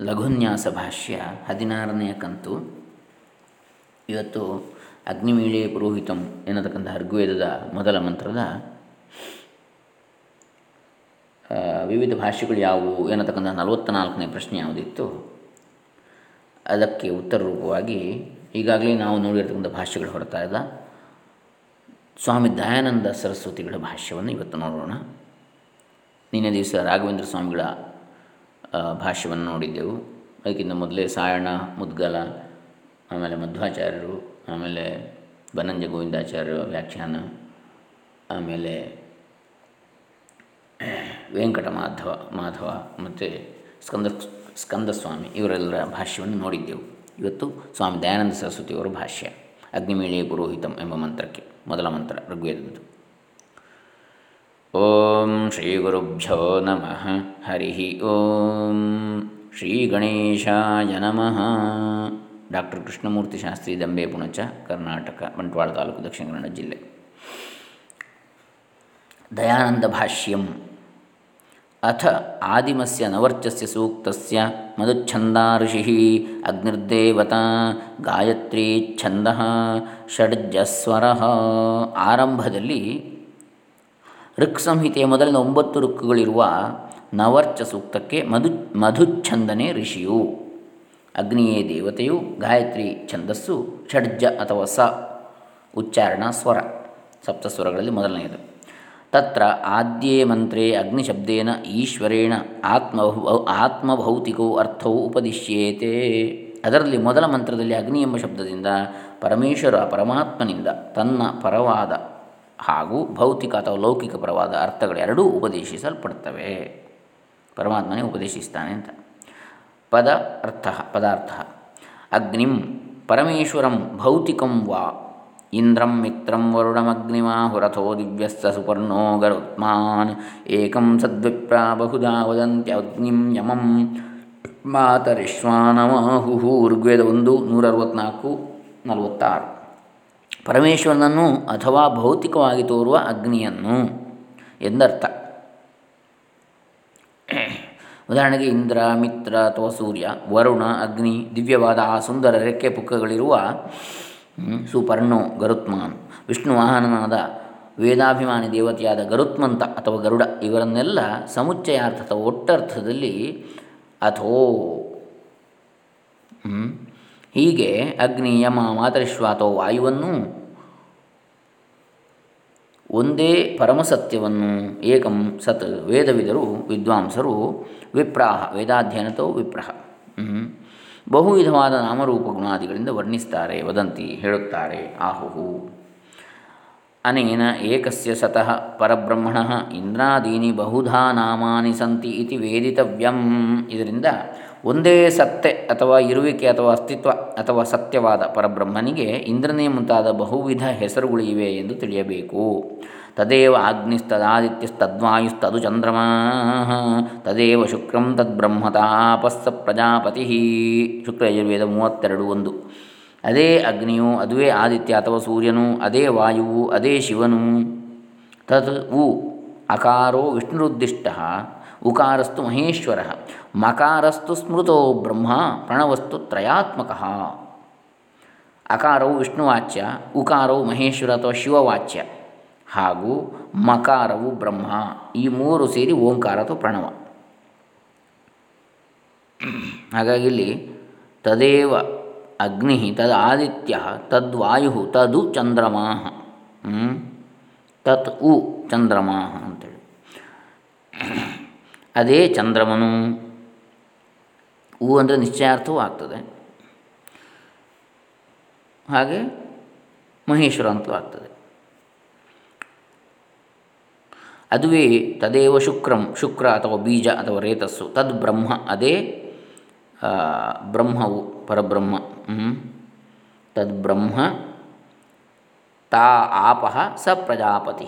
ಲಘುನ್ಯಾಸ ಭಾಷ್ಯ ಹದಿನಾರನೆಯ ಕಂತು. ಇವತ್ತು ಅಗ್ನಿಮೀಳೆ ಪುರೋಹಿತಂ ಎನ್ನತಕ್ಕಂಥ ಋಗ್ವೇದದ ಮೊದಲ ಮಂತ್ರದ ವಿವಿಧ ಭಾಷೆಗಳು ಯಾವುವು ಎನ್ನತಕ್ಕಂಥ ನಲವತ್ತ ನಾಲ್ಕನೇ ಪ್ರಶ್ನೆ ಯಾವುದಿತ್ತು. ಅದಕ್ಕೆ ಉತ್ತರ ರೂಪವಾಗಿ ಈಗಾಗಲೇ ನಾವು ನೋಡಿರ್ತಕ್ಕಂಥ ಭಾಷೆಗಳು ಹೊರತಾ ಇದ್ದ ಸ್ವಾಮಿ ದಯಾನಂದ ಸರಸ್ವತಿಗಳ ಭಾಷ್ಯವನ್ನು ಇವತ್ತು ನೋಡೋಣ. ನಿನ್ನೆ ದಿವಸ ರಾಘವೇಂದ್ರ ಸ್ವಾಮಿಗಳ ಭಾಷ್ಯವನ್ನು ನೋಡಿದ್ದೆವು. ಅದಕ್ಕಿಂತ ಮೊದಲೇ ಸಾಯಣ, ಮುದ್ಗಲ, ಆಮೇಲೆ ಮಧ್ವಾಚಾರ್ಯರು, ಆಮೇಲೆ ಬನಂಜ ಗೋವಿಂದಾಚಾರ್ಯರ ವ್ಯಾಖ್ಯಾನ, ಆಮೇಲೆ ವೆಂಕಟ ಮಾಧವ ಮಾಧವ ಮತ್ತು ಸ್ಕಂದ, ಸ್ಕಂದಸ್ವಾಮಿ ಇವರೆಲ್ಲರ ಭಾಷ್ಯವನ್ನು ನೋಡಿದ್ದೆವು. ಇವತ್ತು ಸ್ವಾಮಿ ದಯಾನಂದ ಸರಸ್ವತಿಯವರ ಭಾಷ್ಯ, ಅಗ್ನಿಮೇಳಿಯ ಪುರೋಹಿತಂ ಎಂಬ ಮಂತ್ರಕ್ಕೆ, ಮೊದಲ ಮಂತ್ರ ಋಗ್ವೇದದ್ದು. ಶ್ರೀ ಗುರುಭ್ಯೋ ನಮಃ ಹರಿ ಓಂ ಶ್ರೀ ಗಣೇಶಾಯ ನಮಃ ಡಾಕ್ಟರ್ ಕೃಷ್ಣಮೂರ್ತಿ ಶಾಸ್ತ್ರಿ ದಂಬೆ ಪುಣಚ ಕರ್ನಾಟಕ ಬಂಟ್ವಾಳ ತಾಲೂಕು ದಕ್ಷಿಣ ಕನ್ನಡ ಜಿಲ್ಲೆ ದಯಾನಂದ ಭಾಷ್ಯಂ ಅಥ ಆದಿಮಸ್ಯ ನವರ್ಚಸ್ಯ ಸೂಕ್ತಸ್ಯ ಮಧುಚ್ಛಂದಾ ಋಷಿ ಅಗ್ನಿರ್ದೇವತಾ ಗಾಯತ್ರಿ ಛಂದ ಷಡ್ಜಸ್ವರ ಆರಂಭದಲ್ಲಿ ಋಕ್ ಸಂಹಿತೆಯ ಮೊದಲಿನ ಒಂಬತ್ತು ಋಕ್ಕುಗಳಿರುವ ನವರ್ಚ ಸೂಕ್ತಕ್ಕೆ ಮಧು, ಮಧುಚ್ಛಂದನೆ ಋಷಿಯು. ಅಗ್ನಿಯೇ ದೇವತೆಯು, ಗಾಯತ್ರಿ ಛಂದಸ್ಸು, ಷಡ್ಜ ಅಥವಾ ಸ, ಉಚ್ಚಾರಣ ಸ್ವರ. ಸಪ್ತಸ್ವರಗಳಲ್ಲಿ ಮೊದಲನೆಯದು. ತತ್ರ ಆದ್ಯೇ ಮಂತ್ರೇ ಅಗ್ನಿಶಬ್ದೇನ ಈಶ್ವರೇಣ ಆತ್ಮ ಆತ್ಮಭೌತಿಕೋ ಅರ್ಥವು ಉಪದಿಶ್ಯೇತೆ. ಅದರಲ್ಲಿ ಮೊದಲ ಮಂತ್ರದಲ್ಲಿ ಅಗ್ನಿ ಎಂಬ ಶಬ್ದದಿಂದ ಪರಮೇಶ್ವರ ಪರಮಾತ್ಮನಿಂದ ತನ್ನ ಪರವಾದ ಹಾಗೂ ಭೌತಿಕ ಅಥವಾ ಲೌಕಿಕ ಪರವಾದ ಅರ್ಥಗಳೆರಡೂ ಉಪದೇಶಿಸಲ್ಪಡ್ತವೆ. ಪರಮಾತ್ಮನೇ ಉಪದೇಶಿಸ್ತಾನೆ ಅಂತ. ಪದ ಅರ್ಥ, ಪದಾರ್ಥ. ಅಗ್ನಿಂ ಪರಮೇಶ್ವರಂ ಭೌತಿಕಂ ವಾ. ಇಂದ್ರಂ ಮಿತ್ರಂ ವರುಣಮಗ್ನಿಮಾಹುರಥೋ ದಿವ್ಯಸ್ಸ ಸುಪರ್ಣೋ ಗರುತ್ಮಾನ್. ಏಕಂ ಸದ್ವಿಪ್ರಾ ಬಹುಧಾ ವದಂತ್ಯಗ್ನಿಂ ಯಮಂ ಮಾತರಿಶ್ವಾನಮಾಹುಹು. ಋಗ್ವೇದ ಒಂದು ನೂರ ಅರವತ್ನಾಲ್ಕು ನಲವತ್ತಾರು. ಪರಮೇಶ್ವರನನ್ನು ಅಥವಾ ಭೌತಿಕವಾಗಿ ತೋರುವ ಅಗ್ನಿಯನ್ನು ಎಂದರ್ಥ. ಉದಾಹರಣೆಗೆ ಇಂದ್ರ, ಮಿತ್ರ ಅಥವಾ ಸೂರ್ಯ, ವರುಣ, ಅಗ್ನಿ, ದಿವ್ಯವಾದ ಆ ಸುಂದರ ರೆಕ್ಕೆ ಪುಕ್ಕಗಳಿರುವ ಸುಪರ್ಣೋ, ಗರುತ್ಮಾನ್, ವಿಷ್ಣು ವಾಹನನಾದ ವೇದಾಭಿಮಾನಿ ದೇವತೆಯಾದ ಗರುತ್ಮಂತ ಅಥವಾ ಗರುಡ ಇವರನ್ನೆಲ್ಲ ಸಮುಚ್ಚಯಾರ್ಥ ಅಥವಾ ಒಟ್ಟರ್ಥದಲ್ಲಿ ಅಥೋ ಹೀಗೆ ಅಗ್ನಿ, ಯಮ ಅಥವಾ ವಾಯುವನ್ನು ಒಂದೇ ಪರಮಸತ್ಯವನ್ನು ಏಕಂ ಸತ್ ವೇದವಿದರು ವಿದ್ವಾಂಸರು ವಿಪ್ರಾಹ, ವೇದಾಧ್ಯಯನತೋ ವಿಪ್ರಹ. ಬಹು ವಿಧವಾದ ನಾಮರೂಪ ಗುಣಾದಿಗಳಿಂದ ವರ್ಣಿಸ್ತಾರೆ, ವದಂತಿ ಹೇಳುತ್ತಾರೆ, ಆಹುಹು. ಅನೇನ ಏಕಸ್ಯ ಸತಃ ಪರಬ್ರಹ್ಮಣ ಇಂದ್ರಾದೀನಿ ಬಹುಧಾ ನಾಮಾನಿ ಸಂತಿ ಇತಿ ವೇದಿತವ್ಯಂ. ಇದರಿಂದ ಒಂದೇ ಸತ್ತೆ ಅಥವಾ ಇರುವಿಕೆ ಅಥವಾ ಅಸ್ತಿತ್ವ ಅಥವಾ ಸತ್ಯವಾದ ಪರಬ್ರಹ್ಮನಿಗೆ ಇಂದ್ರನೇ ಮುಂತಾದ ಬಹುವಿಧ ಹೆಸರುಗಳು ಇವೆ ಎಂದು ತಿಳಿಯಬೇಕು. ತದೇವ ಅಗ್ನಿಸ್ತದಾದಿತ್ಯಸ್ತದ್ವಾಯುಸ್ತದು ಚಂದ್ರಮ, ತದೇವ ಶುಕ್ರಂ ತದ್ಬ್ರಹ್ಮತಾಪಸ್ಸ ಪ್ರಜಾಪತಿ. ಶುಕ್ರ ಯಜುರ್ವೇದ ಮೂವತ್ತೆರಡು ಒಂದು. ಅದೇ ಅಗ್ನಿಯು ಅದುವೇ ಆದಿತ್ಯ ಅಥವಾ ಸೂರ್ಯನು, ಅದೇ ವಾಯುವು, ಅದೇ ಶಿವನು. ತತ್ ಉ ಅಕಾರೋ ವಿಷ್ಣುರುದ್ದಿಷ್ಟ ಉಕಾರಸ್ತು ಮಹೇಶ್ವರ. ಮಕಾರಸ್ತು ಸ್ಮೃತೋ ಬ್ರಹ್ಮ ಪ್ರಣವಸ್ತು ತ್ರಯಾತ್ಮಕ. ಅಕಾರವು ವಿಷ್ಣುವಾಚ್ಯ, ಉಕಾರವು ಮಹೇಶ್ವರ ಅಥವಾ ಶಿವವಾಚ್ಯ. ಹಾಗೂ ಮಕಾರವು ಬ್ರಹ್ಮ, ಈ ಮೂರು ಸೇರಿ ಓಂಕಾರ ಅಥವಾ ಪ್ರಣವ. ಹಾಗಾಗಿ ಇಲ್ಲಿ ತದೇವ ಅಗ್ನಿ ತದ್ ಆದಿತ್ಯ ತದ್ವಾಯು ತದು ಚಂದ್ರಮಾ. ತತ್ ಉ ಚಂದ್ರಮಾ ಅಂತೇಳಿ. ಅದೇ ಚಂದ್ರಮನು. ಉ ಅಂದರೆ ನಿಶ್ಚಯಾರ್ಥವೂ ಆಗ್ತದೆ ಹಾಗೆ ಮಹೇಶ್ವರ ಅಂತಲೂ ಆಗ್ತದೆ. ಅದುವೇ ತದೇವ ಶುಕ್ರಂ, ಶುಕ್ರ ಅಥವಾ ಬೀಜ ಅಥವಾ ರೇತಸ್ಸು, ತದ್ ಬ್ರಹ್ಮ, ಅದೇ ಬ್ರಹ್ಮವು ಪರಬ್ರಹ್ಮ ತದ್ ಬ್ರಹ್ಮ, ತಾ ಆಪಃ ಸ ಪ್ರಜಾಪತಿ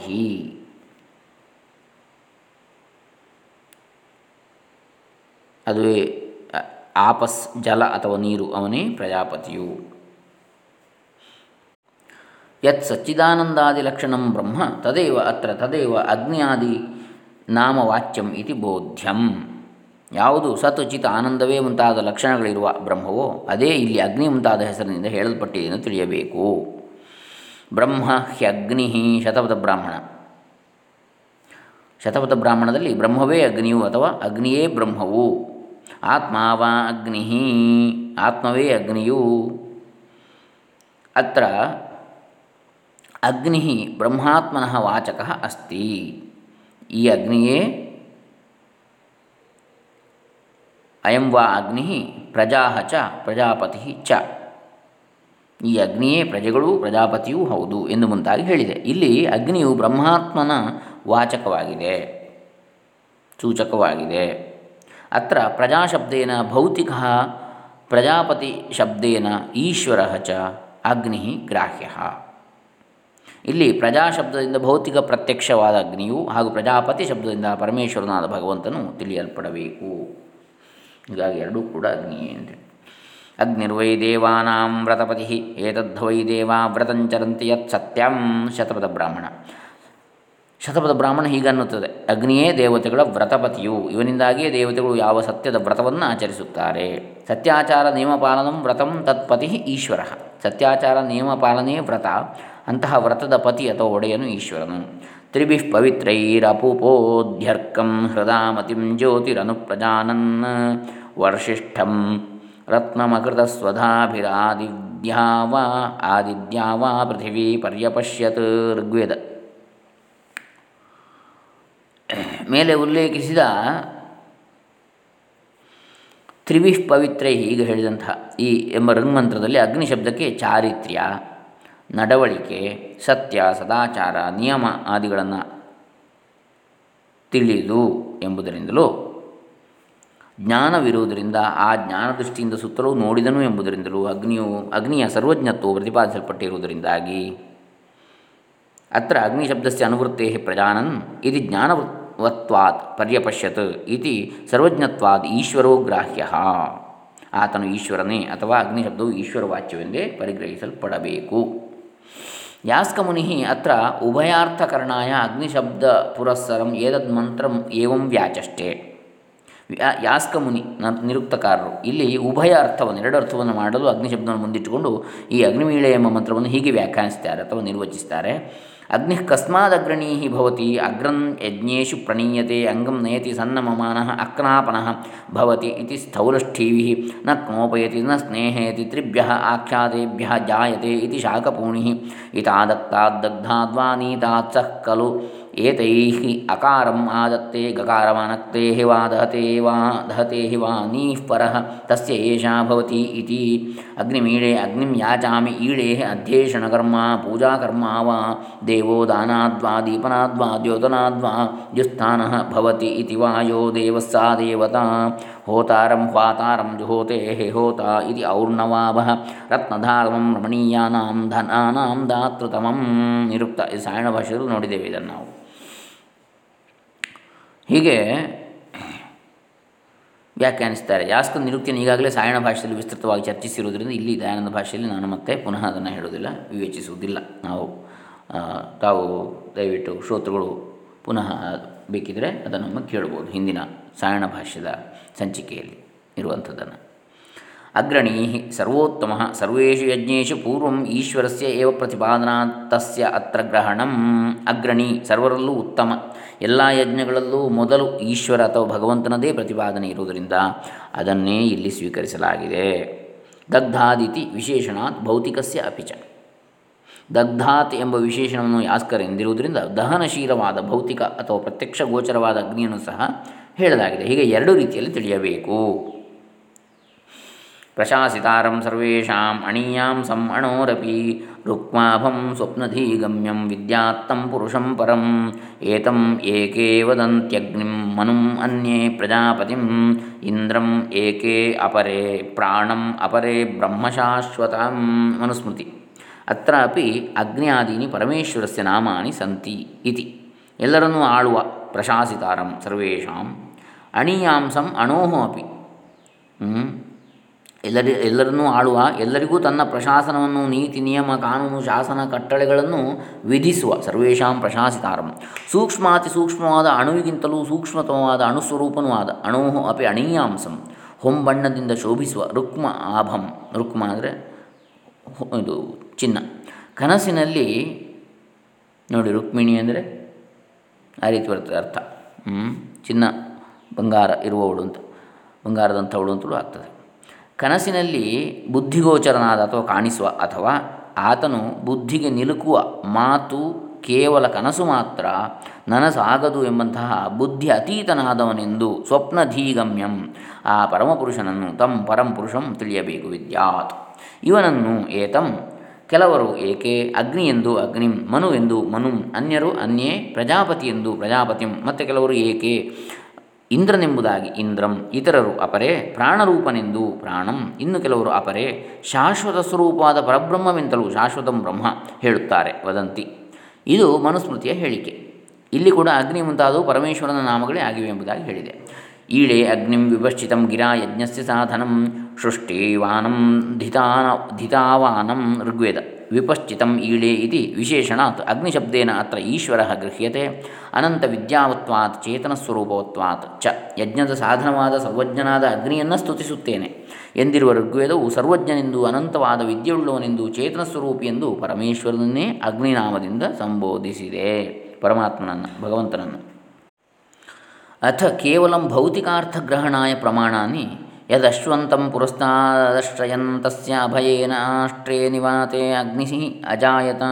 ಅದುವೇ ಆಪಸ್, ಜಲ ಅಥವಾ ನೀರು, ಅವನೇ ಪ್ರಜಾಪತಿಯು. ಯತ್ ಸಚ್ಚಿದಾನಂದಾದಿಲಕ್ಷಣಂ ಬ್ರಹ್ಮ, ತದೇವ ಅತ್ರ ತದೇವ ಅಗ್ನಿಯಾದಿ ನಾಮವಾಚ್ಯಂ ಇತಿ ಬೋಧ್ಯಂ. ಯಾವುದು ಸತ್ ಚಿತ್ ಆನಂದವೇ ಮುಂತಾದ ಲಕ್ಷಣಗಳಿರುವ ಬ್ರಹ್ಮವೋ, ಅದೇ ಇಲ್ಲಿ ಅಗ್ನಿ ಮುಂತಾದ ಹೆಸರಿನಿಂದ ಹೇಳಲ್ಪಟ್ಟಿದೆ ಎಂದು ತಿಳಿಯಬೇಕು. ಬ್ರಹ್ಮ ಹ್ಯಗ್ನಿ ಶತಪಥ ಬ್ರಾಹ್ಮಣ. ಶತಪಥ ಬ್ರಾಹ್ಮಣದಲ್ಲಿ ಬ್ರಹ್ಮವೇ ಅಗ್ನಿಯು ಅಥವಾ ಅಗ್ನಿಯೇ ಬ್ರಹ್ಮವು. ಆತ್ಮಾವ ಅಗ್ನಿ ಆತ್ಮವೇ ಅಗ್ನಿಯು. ಅತ್ರ ಅಗ್ನಿ ಬ್ರಹ್ಮಾತ್ಮನಃ ವಾಚಕ ಅಸ್ತಿ. ಈ ಅಗ್ನಿಯೇ ಅಯಂ ವಾ ಅಗ್ನಿ ಪ್ರಜಾ ಚ ಪ್ರಜಾಪತಿ ಚ. ಈ ಅಗ್ನಿಯೇ ಪ್ರಜೆಗಳು ಪ್ರಜಾಪತಿಯೂ ಹೌದು ಎಂದು ಮುಂತಾಗಿ ಹೇಳಿದೆ. ಇಲ್ಲಿ ಅಗ್ನಿಯು ಬ್ರಹ್ಮಾತ್ಮನ ವಾಚಕವಾಗಿದೆ, ಸೂಚಕವಾಗಿದೆ. ಅತ್ರ ಪ್ರಜಾಶಬ್ದೇನ ಭೌತಿಕ, ಪ್ರಜಾಪತಿ ಶಬ್ದೇನ ಈಶ್ವರ ಚ ಅಗ್ನಿ ಗ್ರಾಹ್ಯ. ಇಲ್ಲಿ ಪ್ರಜಾಶಬ್ದದಿಂದ ಭೌತಿಕ ಪ್ರತ್ಯಕ್ಷವಾದ ಅಗ್ನಿಯು ಹಾಗೂ ಪ್ರಜಾಪತಿ ಶಬ್ದದಿಂದ ಪರಮೇಶ್ವರನಾದ ಭಗವಂತನು ತಿಳಿಯಲ್ಪಡಬೇಕು. ಹೀಗಾಗಿ ಎರಡೂ ಕೂಡ ಅಗ್ನಿಯೇ ಅಂತ. ಅಗ್ನಿರ್ವೈ ದೇವಾನಾಂ ವ್ರತಪತಿ, ಏತದ್ವೈ ದೇವಾ ವ್ರತಂಚರಂತಿ ಯತ್ ಸತ್ಯಂ ಶತಪಥ ಬ್ರಾಹ್ಮಣ. ಶತಪಥ ಬ್ರಾಹ್ಮಣ ಹೀಗನ್ನುತ್ತದೆ, ಅಗ್ನಿಯೇ ದೇವತೆಗಳ ವ್ರತಪತಿಯು, ಇವನಿಂದಾಗಿಯೇ ದೇವತೆಗಳು ಯಾವ ಸತ್ಯದ ವ್ರತವನ್ನು ಆಚರಿಸುತ್ತಾರೆ? ಸತ್ಯಾಚಾರ ನಿಯಮಪಾಲನಂ ವ್ರತಂ ತತ್ಪತಿ ಈಶ್ವರ. ಸತ್ಯಾಚಾರ ನಿಯಮಪಾಲನೆ ವ್ರತ, ಅಂತಹ ವ್ರತದ ಪತಿ ಅಥವಾ ಒಡೆಯನು ಈಶ್ವರನು. ತ್ರಿಭಿ ಪವಿತ್ರೈರಪುಪೋಧ್ಯರ್ಕಂ ಹೃದಾಮತಿಂ ಜ್ಯೋತಿರನುಪ್ರಜಾನನ್ ವರ್ಷಿಷ್ಠಂ ರತ್ನಮಕೃತ ಸ್ವಧಾಭಿರಾದಿದ್ಯಾವ ಆದಿದ್ಯಾವ, ಪೃಥಿವೀ ಪರ್ಯಪಶ್ಯತ್ ಋಗ್ವೇದ. ಮೇಲೆ ಉಲ್ಲೇಖಿಸಿದ ತ್ರಿವಿಷ್ ಪವಿತ್ರೈ ಈಗ ಹೇಳಿದಂತಹ ಈ ಎಂಬ ಋಣ್ಮಂತ್ರದಲ್ಲಿ ಅಗ್ನಿ ಶಬ್ದಕ್ಕೆ ಚಾರಿತ್ರ್ಯ, ನಡವಳಿಕೆ, ಸತ್ಯ, ಸದಾಚಾರ, ನಿಯಮ ಆದಿಗಳನ್ನು ತಿಳಿದು ಎಂಬುದರಿಂದಲೂ, ಜ್ಞಾನವಿರುವುದರಿಂದ ಆ ಜ್ಞಾನ ದೃಷ್ಟಿಯಿಂದ ಸುತ್ತಲೂ ನೋಡಿದನು ಎಂಬುದರಿಂದಲೂ, ಅಗ್ನಿಯು, ಅಗ್ನಿಯ ಸರ್ವಜ್ಞತ್ವವು ಪ್ರತಿಪಾದಿಸಲ್ಪಟ್ಟಿರುವುದರಿಂದಾಗಿ, ಅತ್ರ ಅಗ್ನಿಶಬ್ದಸ್ಯ ಅನುವೃತ್ತೇ ಪ್ರಜಾನನ್ ಇದು ಜ್ಞಾನವತ್ವಾತ್ ಪರ್ಯಪಶ್ಯತ್ ಇತಿ ಸರ್ವಜ್ಞತ್ವಾದ್ ಈಶ್ವರೋ ಗ್ರಾಹ್ಯ. ಆತನು ಈಶ್ವರನೇ ಅಥವಾ ಅಗ್ನಿಶಬ್ದವು ಈಶ್ವರವಾಚ್ಯವೆಂದೇ ಪರಿಗ್ರಹಿಸಲ್ಪಡಬೇಕು. ಯಾಸ್ಕಮುನಿ ಅತ್ರ ಉಭಯಾರ್ಥಕರಣಾಯ ಅಗ್ನಿಶಬ್ದ ಪುರಸ್ಸರಂ ಏತದ್ ಮಂತ್ರಂ ಏವಂ ವ್ಯಾಚಷ್ಟೆ. ಯಾಸ್ಕಮುನಿ ನಿರುಕ್ತಕಾರರು. ಇಲ್ಲಿ ಉಭಯ ಅರ್ಥವನ್ನು, ಎರಡು ಅರ್ಥವನ್ನು ಮಾಡಲು ಅಗ್ನಿಶಬ್ದವನ್ನು ಮುಂದಿಟ್ಟುಕೊಂಡು ಈ ಅಗ್ನಿವೀಳೆ ಎಂಬ ಮಂತ್ರವನ್ನು ಹೀಗೆ ವ್ಯಾಖ್ಯಾನಿಸ್ತಾರೆ ಅಥವಾ ನಿರ್ವಚಿಸ್ತಾರೆ. अग्निः कस्मादग्रणीः भवति। अग्रं यज्ञेषु प्रणीयते। अङ्गं नयति सन्नममानः अक्रापणः भवति इति स्थौलष्ठीभिः। न क्नोपयति, न स्नेहयति त्रिभ्यः आख्यातेभ्यः जायते इति शाकपूणिः। इतादत्ताद्दग्धाद्वा नीतात् सः खलु। ಏತೈಃ ಅಕಾರಂ ಆದತ್ತೆ ಗಕಾರಮಾನಕ್ತೆ ವಾ ದಹತೆ ವಾ ದಹತೆ ವಾ ನೀಃ ಪರಃ ತಸ್ಯ ಏಷಾ ಭವತಿ ಇತಿ ಅಗ್ನಿಮೀಳೆ ಅಗ್ನಿಂ ಯಾಚಾಮಿ ಈಳೇ ಅಧ್ಯೇಷಣಕರ್ಮ ಪೂಜಾಕರ್ಮ ವಾ ದೇವೋ ದಾನಾದ್ವಾ ದೀಪನಾದ್ವಾ ದ್ಯೋತನಾದ್ವಾ ದ್ಯುಸ್ಥಾನಃ ಭವತಿ ಇತಿ ವಾ ಯೋ ದೇವಸ್ಸಾ ದೇವತಾ ಹೋತಾರಂ ಹ್ವಾತಾರಂ ಜುಹೋತೆ ಹೋತ ಇತಿ ಔರ್ಣವಾಭಃ ರತ್ನಧಾರಮಂ ರಮಣೀಯಾನಾಂ ಧನಾನಾಂ ದಾತೃತಮಂ ನಿರುಕ್ತ ಇದು ಸಾಯಣ ಭಾಷೆಯಲ್ಲಿ ನೋಡಿದ್ದೇವೆ ಇದನ್ನು ನಾವು ಹೀಗೆ, ವ್ಯಾಖ್ಯಾನಿಸ್ತಾರೆ. ಯಾಸ್ಕ ನಿರುಕ್ತಿಯನ್ನು ಈಗಾಗಲೇ ಸಾಯಣ ಭಾಷೆಯಲ್ಲಿ ವಿಸ್ತೃತವಾಗಿ ಚರ್ಚಿಸಿರುವುದರಿಂದ ಇಲ್ಲಿ ದಯಾನಂದ ಭಾಷೆಯಲ್ಲಿ ನಾನು ಮತ್ತೆ ಪುನಃ ಅದನ್ನು ಹೇಳುವುದಿಲ್ಲ, ವಿವೇಚಿಸುವುದಿಲ್ಲ. ನಾವು ತಾವು ದಯವಿಟ್ಟು ಶ್ರೋತೃಗಳು ಪುನಃ ಬೇಕಿದ್ದರೆ ಅದನ್ನು ಕೇಳ್ಬೋದು ಹಿಂದಿನ ಸಾಯಣ ಭಾಷ್ಯದ ಸಂಚಿಕೆಯಲ್ಲಿ ಇರುವಂಥದ್ದನ್ನು. ಅಗ್ರಣೀ ಸರ್ವೋತ್ತಮ ಸರ್ವೇಷು ಯಜ್ಞೇಶು ಪೂರ್ವ ಈಶ್ವರಸ್ಯ ಏವ ಪ್ರತಿಪಾದನಾ ತಸ್ಯ ಅತ್ರ ಗ್ರಹಣಂ ಅಗ್ರಣಿ ಸರ್ವರಲ್ಲೂ ಉತ್ತಮ। ಎಲ್ಲ ಯಜ್ಞಗಳಲ್ಲೂ ಮೊದಲು ಈಶ್ವರ ಅಥವಾ ಭಗವಂತನದೇ ಪ್ರತಿಪಾದನೆ ಇರುವುದರಿಂದ ಅದನ್ನೇ ಇಲ್ಲಿ ಸ್ವೀಕರಿಸಲಾಗಿದೆ। ದಗ್ಧಾದಿತಿ ವಿಶೇಷಣಾತ್ ಭೌತಿಕಸ್ಯ ಅಪಿಚ ದಗ್ಧಾತ್ ಎಂಬ ವಿಶೇಷಣವನ್ನು ಯಾಸ್ಕರ್ ಎಂದಿರುವುದರಿಂದ ದಹನಶೀಲವಾದ ಭೌತಿಕ ಅಥವಾ ಪ್ರತ್ಯಕ್ಷ ಗೋಚರವಾದ ಅಗ್ನಿಯನ್ನು ಸಹ ಹೇಳಲಾಗಿದೆ। ಹೀಗೆ ಎರಡು ರೀತಿಯಲ್ಲಿ ತಿಳಿಯಬೇಕು। ಪ್ರಶಾಸಿತಾರಂ ಸರ್ವೇಷಾಂ ಅಣೀಯಾಂ ಸಂ ಅಣೋರಪಿ ರುಕ್ಮಾಭಂ ಸ್ವಪ್ನಧೀಗಮ್ಯಂ ವಿದ್ಯಾತ್ತಂ ಪುರುಷಂ ಪರಂ ಏತಂ ಏಕೆ ವದಂತ್ಯಗ್ನಿಂ ಮನುಂ ಅನ್ಯೇ ಪ್ರಜಾಪತಿಂ ಇಂದ್ರಂ ಏಕೆ ಅಪರೇ ಪ್ರಾಣಂ ಅಪರೇ ಬ್ರಹ್ಮಶಾಶ್ವತಂ ಮನುಸ್ಮೃತಿ ಅತ್ರಾಪಿ ಅಗ್ನ್ಯಾದೀನಿ ಪರಮೇಶ್ವರಸ್ಯ ನಾಮಾನಿ ಸಂತಿ ಇತಿ ಎಲ್ಲರನ್ನೂ ಆಳುವ ಪ್ರಶಾಸಿತಾರಂ ಸರ್ವೇಷಾಂ ಅಣೀಯಾಂಸಂ ಅಣೋಹು ಅಪಿ ಎಲ್ಲರಿ, ಎಲ್ಲರನ್ನೂ ಆಳುವ, ಎಲ್ಲರಿಗೂ ತನ್ನ ಪ್ರಶಾಸನವನ್ನು, ನೀತಿ, ನಿಯಮ, ಕಾನೂನು, ಶಾಸನ, ಕಟ್ಟಳೆಗಳನ್ನು ವಿಧಿಸುವ, ಸರ್ವೇಷಾಂ ಪ್ರಶಾಸಿತಾರಂ. ಸೂಕ್ಷ್ಮಾತಿ ಸೂಕ್ಷ್ಮವಾದ ಅಣುವಿಗಿಂತಲೂ ಸೂಕ್ಷ್ಮತಮವಾದ ಅಣುಸ್ವರೂಪನೂ ಆದ ಅಣು ಅಪಿ ಅಣೀಯಾಂಸಂ. ಹೊಂಬಣ್ಣದಿಂದ ಶೋಭಿಸುವ ರುಕ್ಮ ಆಭಂ. ರುಕ್ಮ ಅಂದರೆ ಇದು ಚಿನ್ನ. ಕನಸಿನಲ್ಲಿ ನೋಡಿ ರುಕ್ಮಿಣಿ ಅಂದರೆ ಆ ರೀತಿ ಬರ್ತದೆ ಅರ್ಥ. ಚಿನ್ನ, ಬಂಗಾರ ಇರುವವಳು ಅಂತ, ಬಂಗಾರದಂಥವಳು ಅಂತಲೂ ಆಗ್ತದೆ. ಕನಸಿನಲ್ಲಿ ಬುದ್ಧಿಗೋಚರನಾದ ಅಥವಾ ಕಾಣಿಸುವ ಅಥವಾ ಆತನು ಬುದ್ಧಿಗೆ ನಿಲುಕುವ ಮಾತು ಕೇವಲ ಕನಸು ಮಾತ್ರ ನನಸಾಗದು ಎಂಬಂತಹ ಬುದ್ಧಿ ಅತೀತನಾದವನೆಂದು ಸ್ವಪ್ನಧೀಗಮ್ಯಂ ಆ ಪರಮಪುರುಷನನ್ನು ತಂ ಪರಂಪುರುಷಂ ತಿಳಿಯಬೇಕು ವಿದ್ಯಾತ್. ಇವನನ್ನು ಏತಂ, ಕೆಲವರು ಏಕೆ ಅಗ್ನಿ ಎಂದು ಅಗ್ನಿಂ ಮನು ಎಂದು ಮನುಂ, ಅನ್ಯರು ಅನ್ಯೇ ಪ್ರಜಾಪತಿ ಎಂದು ಪ್ರಜಾಪತಿಂ, ಮತ್ತು ಕೆಲವರು ಏಕೆ ಇಂದ್ರನೆಂಬುದಾಗಿ ಇಂದ್ರಂ, ಇತರರು ಅಪರೇ ಪ್ರಾಣರೂಪನೆಂದು ಪ್ರಾಣಂ, ಇನ್ನು ಕೆಲವರು ಅಪರೇ ಶಾಶ್ವತ ಸ್ವರೂಪವಾದ ಪರಬ್ರಹ್ಮವೆಂತಲೂ ಶಾಶ್ವತಂ ಬ್ರಹ್ಮ ಹೇಳುತ್ತಾರೆ, ವದಂತಿ. ಇದು ಮನುಸ್ಮೃತಿಯ ಹೇಳಿಕೆ. ಇಲ್ಲಿ ಕೂಡ ಅಗ್ನಿ ಮುಂತಾದವು ಪರಮೇಶ್ವರನ ನಾಮಗಳೇ ಆಗಿವೆ ಎಂಬುದಾಗಿ ಹೇಳಿದೆ. ಈಳೆ ಅಗ್ನಿಂ ವಿಭಶ್ಚಿತಂ ಗಿರಾ ಯಜ್ಞಸ್ಯ ಸಾಧನಂ ಸೃಷ್ಟಿವಾನಂ ಧಿತಾನ, ಧಿತಾವಾನಂ ಋಗ್ವೇದ. ವಿಪಶ್ಚಿತಂ ಈಳೆ ಇತಿ ವಿಶೇಷಣಾತ್ ಅಗ್ನಿಶಬ್ದೇನ ಅತ್ರ ಈಶ್ವರ ಗೃಹ್ಯತೆ, ಅನಂತ ವಿದ್ಯಾವತ್ವಾತ್ ಚೇತನಸ್ವರೂಪವತ್ವಾತ್ ಚ. ಯಜ್ಞದ ಸಾಧನವಾದ ಸರ್ವಜ್ಞನಾದ ಅಗ್ನಿಯನ್ನು ಸ್ತುತಿಸುತ್ತೇನೆ. ಎಂದಿರುವ ಋಗ್ವೇದವು ಸರ್ವಜ್ಞನೆಂದು ಅನಂತವಾದ ವಿದ್ಯೆಯುಳ್ಳವನೆಂದು ಚೇತನ ಎಂದು ಪರಮೇಶ್ವರನನ್ನೇ ಅಗ್ನಿನಾಮದಿಂದ ಸಂಬೋಧಿಸಿದೆ. ಪರಮಾತ್ಮನನ್ನು, ಭಗವಂತನನ್ನು. ಅಥ ಕೇವಲ ಭೌತಿಕಾರ್ಥಗ್ರಹಣಾಯ ಪ್ರಮಾಣಾನಿ ಯದಶ್ವಂತಂ ಪುರಸ್ತಾದಶ್ರಯನ್ ತಸ್ಯ ಅಭಯೇನ ಅಷ್ಟ್ರೇ ನಿವಾತೆ ಅಗ್ನಿ ಅಜಾಯತ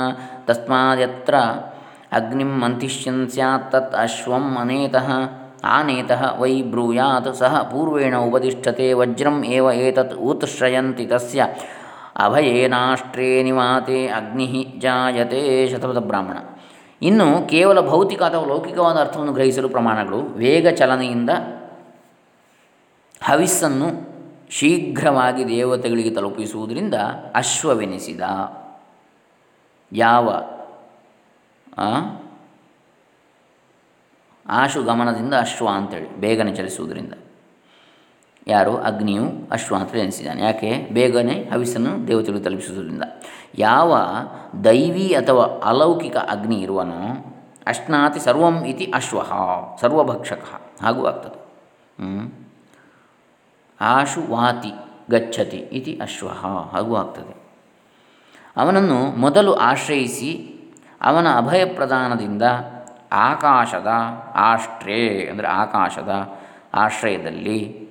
ತಸ್ಮಾದ್ಯತ್ರ ಅಗ್ನಿಂ ಮಂಥಿಷ್ಯನ್ ಸ್ಯಾತ್ ತತ್ ಅಶ್ವಂ ಅನೇತಃ ಆನೇತಃ ವೈ ಬ್ರೂಯಾತ್ ಸಹ ಪೂರ್ವೇಣ ಉಪತಿಷ್ಠತೆ ವಜ್ರಂ ಏವ ಏತತ್ ಉತ್ಶ್ರಯಂತಿ ತಸ್ಯ ಅಭಯೇನಾಷ್ಟ್ರೇ ನಿವಾತೆ ಅಗ್ನಿ ಜಾಯತೆ ಶತಪಥ ಬ್ರಾಹ್ಮಣ ಇನ್ನು ಕೇವಲ ಭೌತಿಕ ಅಥವಾ ಲೌಕಿಕವಾದ ಅರ್ಥವನ್ನು ಗ್ರಹಿಸಲು ಪ್ರಮಾಣಗಳು ವೇಗ ಚಲನೆಯಿಂದ ಹವಿಸ್ಸನ್ನು ಶೀಘ್ರವಾಗಿ ದೇವತೆಗಳಿಗೆ ತಲುಪಿಸುವುದರಿಂದ ಅಶ್ವವೆನಿಸಿದ. ಯಾವ? ಆಶು ಗಮನದಿಂದ ಅಶ್ವ ಅಂತೇಳಿ, ಬೇಗನೆ ಚಲಿಸುವುದರಿಂದ. ಯಾರು? ಅಗ್ನಿಯು ಅಶ್ವ ಅಂತ ಎನಿಸಿದ್ದಾನೆ. ಯಾಕೆ? ಬೇಗನೆ ಹವಿಸ್ಸನ್ನು ದೇವತೆಗಳಿಗೆ ತಲುಪಿಸುವುದರಿಂದ. ಯಾವ ದೈವಿ ಅಥವಾ ಅಲೌಕಿಕ ಅಗ್ನಿ ಇರುವನೋ ಅಶ್ನಾತಿ ಸರ್ವಂ ಇತಿ ಅಶ್ವ, ಸರ್ವಭಕ್ಷಕ, ಹಾಗೂ ಆಗ್ತದೆ. ಆಶು ವಾತಿ ಗಚ್ಚತಿ ಇತಿ ಅಶ್ವ ಹಾಗೂ ಆಗ್ತದೆ ಅವನನ್ನು ಮೊದಲು ಆಶ್ರಯಿಸಿ ಅವನ ಅಭಯ ಪ್ರದಾನದಿಂದ ಆಕಾಶದ ಆಶ್ರೇ ಅಂದರೆ ಆಕಾಶದ ಆಶ್ರಯದಲ್ಲಿ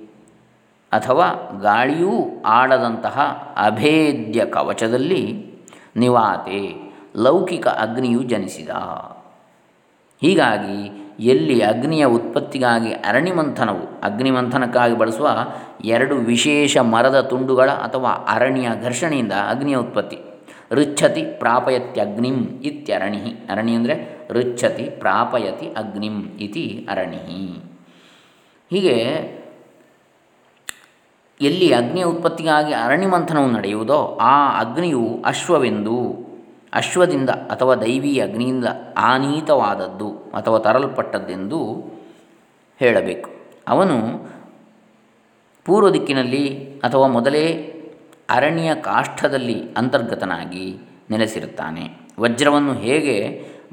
ಅಥವಾ ಗಾಳಿಯೂ ಆಡದಂತಹ ಅಭೇದ್ಯ ಕವಚದಲ್ಲಿ ನಿವಾತೆ ಲೌಕಿಕ ಅಗ್ನಿಯು ಜನಿಸಿದ. ಹೀಗಾಗಿ ಎಲ್ಲಿ ಅಗ್ನಿಯ ಉತ್ಪತ್ತಿಗಾಗಿ ಅರಣಿಮಂಥನವು ಅಗ್ನಿಮಂಥನಕ್ಕಾಗಿ ಬಳಸುವ ಎರಡು ವಿಶೇಷ ಮರದ ತುಂಡುಗಳ ಅಥವಾ ಅರಣ್ಯ ಘರ್ಷಣೆಯಿಂದ ಅಗ್ನಿಯ ಉತ್ಪತ್ತಿ. ರುಚ್ಛತಿ ಪ್ರಾಪಯತ್ಯಗ್ನಿಂ ಇತ್ಯರಣಿ ಅರಣಿ ಅಂದರೆ ರುಚ್ಛತಿ ಪ್ರಾಪಯತಿ ಅಗ್ನಿಂ ಇತಿ ಅರಣಿ ಹೀಗೆ ಎಲ್ಲಿ ಅಗ್ನಿಯ ಉತ್ಪತ್ತಿಗಾಗಿ ಅರಣ್ಯಮಂಥನವು ನಡೆಯುವುದೋ ಆ ಅಗ್ನಿಯು ಅಶ್ವವೆಂದು, ಅಶ್ವದಿಂದ ಅಥವಾ ದೈವಿ ಅಗ್ನಿಯಿಂದ ಆನೀತವಾದದ್ದು. ಅಥವಾ ತರಲ್ಪಟ್ಟದ್ದೆಂದು ಹೇಳಬೇಕು. ಅವನು ಪೂರ್ವ ದಿಕ್ಕಿನಲ್ಲಿ ಅಥವಾ ಮೊದಲೇ ಅರಣ್ಯ ಕಾಷ್ಠದಲ್ಲಿ ಅಂತರ್ಗತನಾಗಿ ನೆಲೆಸಿರುತ್ತಾನೆ. ವಜ್ರವನ್ನು ಹೇಗೆ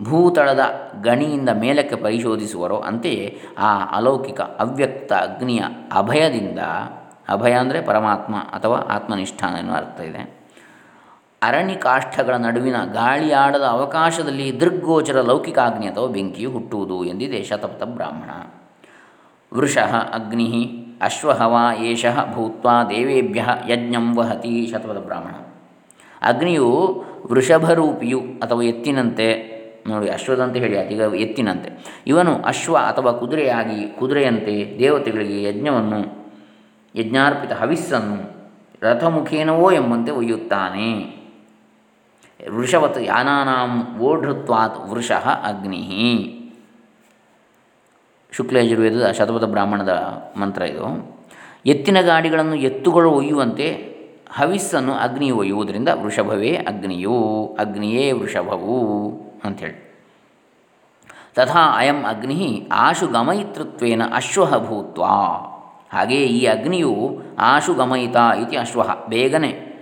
ಭೂತಳದ ಗಣಿಯಿಂದ ಮೇಲಕ್ಕೆ ಪರಿಶೋಧಿಸುವರೋ ಅಂತೆಯೇ ಆ ಅಲೌಕಿಕ ಅವ್ಯಕ್ತ ಅಗ್ನಿಯ ಅಭಯದಿಂದ, ಅಭಯ ಅಂದರೆ ಪರಮಾತ್ಮ ಅಥವಾ ಆತ್ಮನಿಷ್ಠಾನ ಎನ್ನುವ ಅರ್ಥ ಇದೆ. ಅರಣಿ ಕಾಷ್ಠಗಳ ನಡುವಿನ ಗಾಳಿಯಾಡದ ಅವಕಾಶದಲ್ಲಿ ದೃಗ್ಗೋಚರ ಲೌಕಿಕಾಗ್ನಿ ಅಥವಾ ಬೆಂಕಿಯು ಹುಟ್ಟುವುದು ಎಂದಿದೆ ಶತಪಥ ಬ್ರಾಹ್ಮಣ. ವೃಷಃ ಅಗ್ನಿ ಅಶ್ವಹವಾ ಏಷ ಭೂತ್ವ ದೇವೇಭ್ಯ ಯಜ್ಞಂ ವಹತಿ ಶತಪಥ ಬ್ರಾಹ್ಮಣ. ಅಗ್ನಿಯು ವೃಷಭರೂಪಿಯು ಅಥವಾ ಎತ್ತಿನಂತೆ, ನೋಡಿ ಅಶ್ವದಂತೆ ಹೇಳಿ ಈಗ ಎತ್ತಿನಂತೆ. ಇವನು ಅಶ್ವ ಅಥವಾ ಕುದುರೆಯಾಗಿ, ಕುದುರೆಯಂತೆ ದೇವತೆಗಳಿಗೆ ಯಜ್ಞವನ್ನು, ಯಜ್ಞಾರ್ಪಿತ ಹವಿಸ್ಸನ್ನು ರಥಮುಖೇನವೋ ಎಂಬಂತೆ ಒಯ್ಯುತ್ತಾನೆ. ವೃಷವತ್ ಯಾನಾನಾಂ ಓಢೃತ್ವಾತ್ ವೃಷಃ ಅಗ್ನಿ. ಶುಕ್ಲಯಜುರ್ವೇದದ ಶತಪಥ ಬ್ರಾಹ್ಮಣದ ಮಂತ್ರ ಇದು. ಎತ್ತಿನ ಗಾಡಿಗಳನ್ನು ಎತ್ತುಗಳು ಒಯ್ಯುವಂತೆ ಹವಿಸ್ಸನ್ನು ಅಗ್ನಿ ಒಯ್ಯುವುದರಿಂದ ವೃಷಭವೇ ಅಗ್ನಿಯು, ಅಗ್ನಿಯೇ ವೃಷಭವು ಅಂಥೇಳಿ ತಥಾ ಅಯಂ ಅಗ್ನಿ ಆಶು ಗಮಯಿತೃತ್ವೇನ ಅಶ್ವ ಭೂತ್ವ. ಹಾಗೆಯೇ ಈ ಅಗ್ನಿಯು ಆಶು ಗಮಯಿತ ಇತಿ ಅಶ್ವ, ಬೇಗನೆ